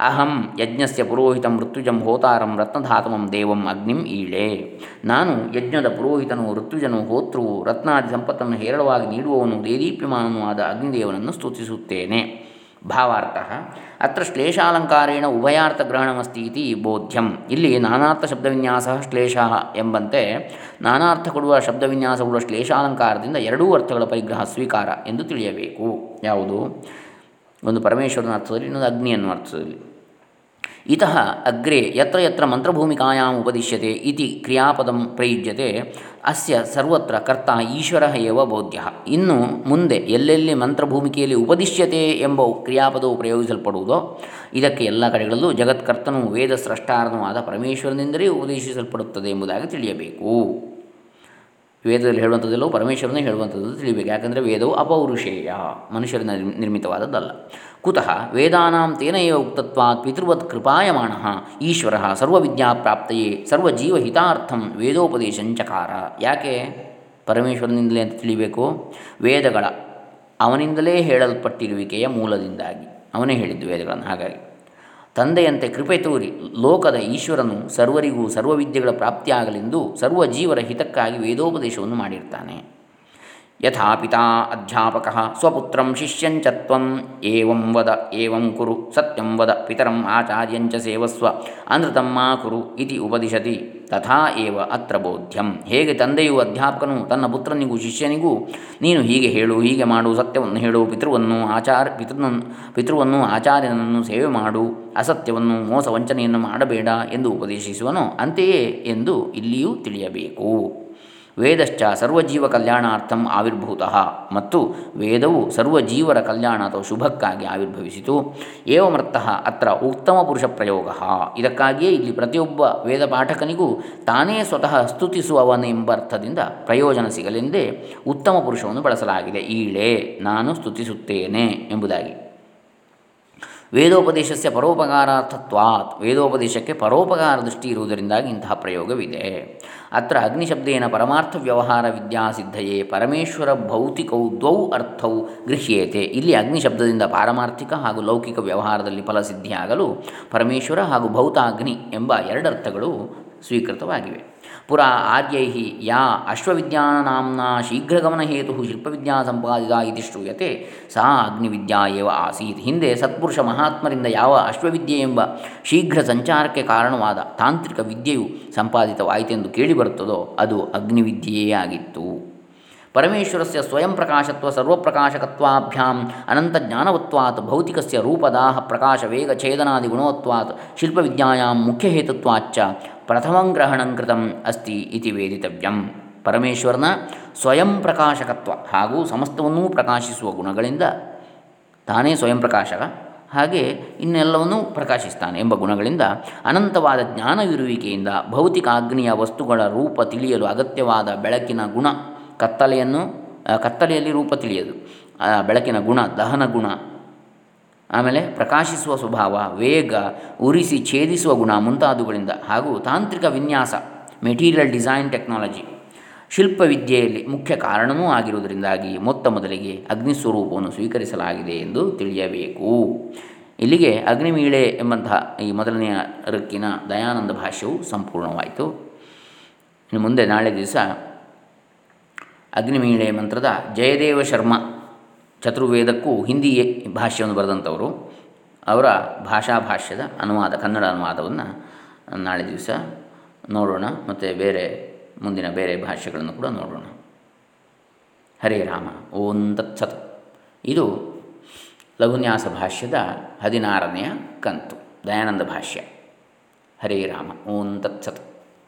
ಅಹಂ ಯಜ್ಞಸ್ಯ ಪುರೋಹಿತ ಮೃತ್ಯುಜಂ ಹೋತಾರಂ ರತ್ನಧಾತಮಂ ದೇವಂ ಅಗ್ನಿಂ ಈಳೆ. ನಾನು ಯಜ್ಞದ ಪುರೋಹಿತನು ಋತ್ಯುಜನು ಹೋತೃವು ರತ್ನಾದಿ ಸಂಪತ್ತನ್ನು ಹೇರಳವಾಗಿ ನೀಡುವವನು ದೇದೀಪ್ಯಮಾನನೂ ಆದ ಅಗ್ನಿದೇವನನ್ನು ಸ್ತುತಿಸುತ್ತೇನೆ. ಭಾವಾರ್ಥ. ಅತ್ರ ಶ್ಲೇಷಾಲಂಕಾರೇಣ ಉಭಯಾರ್ಥಗ್ರಹಣಮಸ್ತಿ ಇತಿ ಬೋಧ್ಯಂ. ಇಲ್ಲಿ ನಾನಾರ್ಥ ಶಬ್ದವಿನ್ಯಾಸ ಶ್ಲೇಷ ಎಂಬಂತೆ ನಾನಾರ್ಥ ಕೊಡುವ ಶಬ್ದವಿನ್ಯಾಸ ಕೊಡುವ ಶ್ಲೇಷಾಲಂಕಾರದಿಂದ ಎರಡೂ ಅರ್ಥಗಳ ಪರಿಗ್ರಹ ಸ್ವೀಕಾರ ಎಂದು ತಿಳಿಯಬೇಕು. ಯಾವುದು? ಒಂದು ಪರಮೇಶ್ವರನ ಅರ್ಥದಲ್ಲಿ, ಇನ್ನೊಂದು ಅಗ್ನಿ ಅನ್ನುವ ಅರ್ಥದಲ್ಲಿ. ಇತಃ ಅಗ್ರೆ ಯತ್ರ ಯತ್ರ ಮಂತ್ರಭೂಮಿಕಾಯಾಂ ಉಪದಿಶ್ಯತೆ ಇತಿ ಕ್ರಿಯಾಪದಂ ಪ್ರಯುಜ್ಯತೆ, ಅಸ್ಯ ಸರ್ವತ್ರ ಕರ್ತ ಈಶ್ವರ ಏವ ಬೋಧ್ಯ ಇನ್ನು ಮುಂದೆ ಎಲ್ಲೆಲ್ಲಿ ಮಂತ್ರಭೂಮಿಕೆಯಲ್ಲಿ ಉಪದಿಶ್ಯತೆ ಎಂಬ ಕ್ರಿಯಾಪದವು ಪ್ರಯೋಗಿಸಲ್ಪಡುವುದೋ, ಇದಕ್ಕೆ ಎಲ್ಲ ಕಡೆಗಳಲ್ಲೂ ಜಗತ್ಕರ್ತನೂ ವೇದ ಸ್ರಷ್ಟಾರನೂ ಆದ ಪರಮೇಶ್ವರನಿಂದಲೇ ಉಪದೇಶಿಸಲ್ಪಡುತ್ತದೆ ಎಂಬುದಾಗಿ ತಿಳಿಯಬೇಕು. ವೇದದಲ್ಲಿ ಹೇಳುವಂಥದ್ದೆಲ್ಲವೂ ಪರಮೇಶ್ವರನೇ ಹೇಳುವಂಥದ್ದು ತಿಳಿಬೇಕು. ಯಾಕಂದರೆ ವೇದವು ಅಪೌರುಷೇಯ ಮನುಷ್ಯರ ನಿರ್ಮಿತವಾದದ್ದಲ್ಲ. ಕುತಃ ವೇದಾನಾಂ ತೇನ ಏವ ಉಕ್ತತ್ವಾತ್ ಪಿತೃವತ್ ಕೃಪಾಯಮಾಣ ಈಶ್ವರ ಸರ್ವವಿದ್ಯಾಪ್ರಾಪ್ತಯೇ ಸರ್ವಜೀವಹಿತಾರ್ಥಂ ವೇದೋಪದೇಶಂಚಕಾರ. ಯಾಕೆ? ಪರಮೇಶ್ವರನಿಂದಲೇ ಅಂತ ತಿಳಿಬೇಕು. ವೇದಗಳ ಅವನಿಂದಲೇ ಹೇಳಲ್ಪಟ್ಟಿರುವಿಕೆಯ ಮೂಲದಿಂದಾಗಿ. ಅವನೇ ಹೇಳಿದ್ದು ವೇದಗಳನ್ನು. ಹಾಗಾಗಿ ತಂದೆಯಂತೆ ಕೃಪೆ ತೋರಿ ಲೋಕದ ಈಶ್ವರನು ಸರ್ವರಿಗೂ ಸರ್ವವಿದ್ಯೆಗಳ ಪ್ರಾಪ್ತಿಯಾಗಲೆಂದು ಸರ್ವ ಜೀವರ ಹಿತಕ್ಕಾಗಿ ವೇದೋಪದೇಶವನ್ನು ಮಾಡಿರ್ತಾನೆ. ಯಥಾ ಪಿತಾ ಅಧ್ಯಾಪಕ ಸ್ವಪುತ್ರಂ ಶಿಷ್ಯಂಚ ತ್ವಂ ಏವಂ ವದ ಏವಂ ಕುರು ಸತ್ಯಂ ವದ ಪಿತರಂ ಆಚಾರ್ಯಂಚ ಸೇವಸ್ವ ಅನೃತಮ್ಮ ಕುರು ಇತಿ ಉಪದಿಶತಿ. ತಥಾ ಏವ ಅತ್ರ ಬೋಧ್ಯಂ. ಹೇಗೆ ತಂದೆಯು ಅಧ್ಯಾಪಕನು ತನ್ನ ಪುತ್ರನಿಗೂ ಶಿಷ್ಯನಿಗೂ, ನೀನು ಹೀಗೆ ಹೇಳು, ಹೀಗೆ ಮಾಡು, ಸತ್ಯವನ್ನು ಹೇಳು, ಪಿತೃವನ್ನು ಆಚಾರ ಪಿತೃನನ್ನು ಪಿತೃವನ್ನು ಆಚಾರ್ಯನನ್ನು ಸೇವೆ ಮಾಡು, ಅಸತ್ಯವನ್ನು ಮೋಸ ವಂಚನೆಯನ್ನು ಮಾಡಬೇಡ ಎಂದು ಉಪದೇಶಿಸುವನು. ಅಂತೆಯೇ ಎಂದು ಇಲ್ಲಿಯೂ ತಿಳಿಯಬೇಕು. ವೇದಶ್ಚ ಸರ್ವಜೀವ ಕಲ್ಯಾಣಾರ್ಥಂ ಆವಿರ್ಭೂತ. ಮತ್ತು ವೇದವು ಸರ್ವಜೀವರ ಕಲ್ಯಾಣ ಅಥವಾ ಶುಭಕ್ಕಾಗಿ ಆವಿರ್ಭವಿಸಿತು. ಏವಮರ್ಥಃ ಅತ್ರ ಉತ್ತಮ ಪುರುಷ ಪ್ರಯೋಗ. ಇದಕ್ಕಾಗಿಯೇ ಇಲ್ಲಿ ಪ್ರತಿಯೊಬ್ಬ ವೇದ ಪಾಠಕನಿಗೂ ತಾನೇ ಸ್ವತಃ ಸ್ತುತಿಸುವವನೆಂಬ ಅರ್ಥದಿಂದ ಪ್ರಯೋಜನ ಸಿಗಲೆಂದೇ ಉತ್ತಮ ಪುರುಷವನ್ನು ಬಳಸಲಾಗಿದೆ. ಈಳೆ ನಾನು ಸ್ತುತಿಸುತ್ತೇನೆ ಎಂಬುದಾಗಿ. ವೇದೋಪದೇಶಸ್ಯ ಪರೋಪಕಾರಾರ್ಥತ್ವಾತ್. ವೇದೋಪದೇಶಕ್ಕೆ ಪರೋಪಕಾರ ದೃಷ್ಟಿ ಇರುವುದರಿಂದಾಗಿ ಇಂತಹ ಪ್ರಯೋಗವಿದೆ. ಅತ್ರ ಅಗ್ನಿಶಬ್ದೇನ ಪರಮಾರ್ಥ ವ್ಯವಹಾರ ವಿದ್ಯಾಸಿದ್ಧಯೇ ಪರಮೇಶ್ವರ ಭೌತಿಕೌ ದ್ವೌ ಅರ್ಥೌ ಗೃಹ್ಯೇತೆ. ಇಲ್ಲಿ ಅಗ್ನಿಶಬ್ದದಿಂದ ಪಾರಮಾರ್ಥಿಕ ಹಾಗೂ ಲೌಕಿಕ ವ್ಯವಹಾರದಲ್ಲಿ ಫಲಸಿದ್ಧಿಯಾಗಲು ಪರಮೇಶ್ವರ ಹಾಗೂ ಭೌತಾಗ್ನಿ ಎಂಬ ಎರಡರ್ಥಗಳು ಸ್ವೀಕೃತವಾಗಿವೆ. ಪುರ ಆರ್ಯೈ ಯಾ ಅಶ್ವವಿದ್ಯಾನಾಂನ ಶೀಘ್ರಗಮನಹೇತು ಶಿಲ್ಪವಿದ್ಯಾ ಸಂಪಾದಿತ ಇತಿ ಶ್ರೂಯತೆ. ಸಾ ಅಗ್ನಿವಿದ್ಯಾ ಏವ ಆಸೀತ್. ಹಿಂದೆ ಸತ್ಪುರುಷ ಮಹಾತ್ಮರಿಂದ ಯಾವ ಅಶ್ವವಿದ್ಯೆ ಎಂಬ ಶೀಘ್ರ ಸಂಚಾರಕ್ಕೆ ಕಾರಣವಾದ ತಾಂತ್ರಿಕ ವಿದ್ಯೆಯು ಸಂಪಾದಿತವಾಯಿತೆಂದು ಕೇಳಿಬರುತ್ತದೋ ಅದು ಅಗ್ನಿವಿದ್ಯೆಯೇ ಆಗಿತ್ತು. ಪರಮೇಶ್ವರಸ್ಯ ಸ್ವಯಂ ಪ್ರಕಾಶತ್ವ ಸರ್ವಪ್ರಕಾಶಕತ್ವಾಭ್ಯಾಂ ಅನಂತ ಜ್ಞಾನವತ್ವಾತ್ ಭೌತಿಕಸ್ಯ ರೂಪದಾಹ ಪ್ರಕಾಶ ವೇಗ ಛೇದನಾದಿ ಗುಣವತ್ವಾತ್ ಶಿಲ್ಪವಿದ್ಯಾಯಾಂ ಮುಖ್ಯಹೇತುತ್ವಾಚ್ಚ ಪ್ರಥಮಂ ಗ್ರಹಣಂ ಕೃತಂ ಅಸ್ತಿ ಇತಿ ವೇದಿತವ್ಯಂ. ಪರಮೇಶ್ವರನ ಸ್ವಯಂ ಪ್ರಕಾಶಕತ್ವ ಹಾಗೂ ಸಮಸ್ತವನ್ನೂ ಪ್ರಕಾಶಿಸುವ ಗುಣಗಳಿಂದ ತಾನೇ ಸ್ವಯಂ ಪ್ರಕಾಶಕ, ಹಾಗೆ ಇನ್ನೆಲ್ಲವನ್ನೂ ಪ್ರಕಾಶಿಸ್ತಾನೆ ಎಂಬ ಗುಣಗಳಿಂದ ಅನಂತವಾದ ಜ್ಞಾನವಿರುವಿಕೆಯಿಂದ ಭೌತಿಕ ಅಗ್ನಿಯ ವಸ್ತುಗಳ ರೂಪ ತಿಳಿಯಲು ಅಗತ್ಯವಾದ ಬೆಳಕಿನ ಗುಣ ಕತ್ತಲೆಯನ್ನು ಕತ್ತಲೆಯಲ್ಲಿ ರೂಪ ತಿಳಿಯದು. ಬೆಳಕಿನ ಗುಣ, ದಹನ ಗುಣ, ಆಮೇಲೆ ಪ್ರಕಾಶಿಸುವ ಸ್ವಭಾವ, ವೇಗ, ಉರಿಸಿ ಛೇದಿಸುವ ಗುಣ ಮುಂತಾದವುಗಳಿಂದ ಹಾಗೂ ತಾಂತ್ರಿಕ ವಿನ್ಯಾಸ, ಮೆಟೀರಿಯಲ್ ಡಿಸೈನ್ ಟೆಕ್ನಾಲಜಿ, ಶಿಲ್ಪವಿದ್ಯೆಯಲ್ಲಿ ಮುಖ್ಯ ಕಾರಣವೂ ಆಗಿರುವುದರಿಂದಾಗಿ ಮೊತ್ತ ಮೊದಲಿಗೆ ಅಗ್ನಿಸ್ವರೂಪವನ್ನು ಸ್ವೀಕರಿಸಲಾಗಿದೆ ಎಂದು ತಿಳಿಯಬೇಕು. ಇಲ್ಲಿಗೆ ಅಗ್ನಿಮೀಳೆ ಎಂಬಂತಹ ಈ ಮೊದಲನೆಯ ರಕ್ಕಿನ ದಯಾನಂದ ಭಾಷ್ಯವು ಸಂಪೂರ್ಣವಾಯಿತು. ಇನ್ನು ಮುಂದೆ ನಾಳೆ ದಿವಸ ಅಗ್ನಿಮೀಳೆ ಮಂತ್ರದ ಜಯದೇವ ಶರ್ಮ ಚತುರ್ವೇದಕ್ಕೂ ಹಿಂದಿ ಭಾಷ್ಯವನ್ನು ಬರೆದಂಥವರು. ಅವರ ಭಾಷಾ ಭಾಷ್ಯದ ಅನುವಾದ, ಕನ್ನಡ ಅನುವಾದವನ್ನು ನಾಳೆ ದಿವಸ ನೋಡೋಣ. ಮತ್ತು ಬೇರೆ, ಮುಂದಿನ ಬೇರೆ ಭಾಷೆಗಳನ್ನು ಕೂಡ ನೋಡೋಣ. ಹರೇ ರಾಮ, ಓಂ ತತ್ಸತ್. ಇದು ಲಘುನ್ಯಾಸ ಭಾಷ್ಯದ ಹದಿನಾರನೆಯ ಕಂತು, ದಯಾನಂದ ಭಾಷ್ಯ. ಹರೇ ರಾಮ, ಓಂ ತತ್ಸತ್.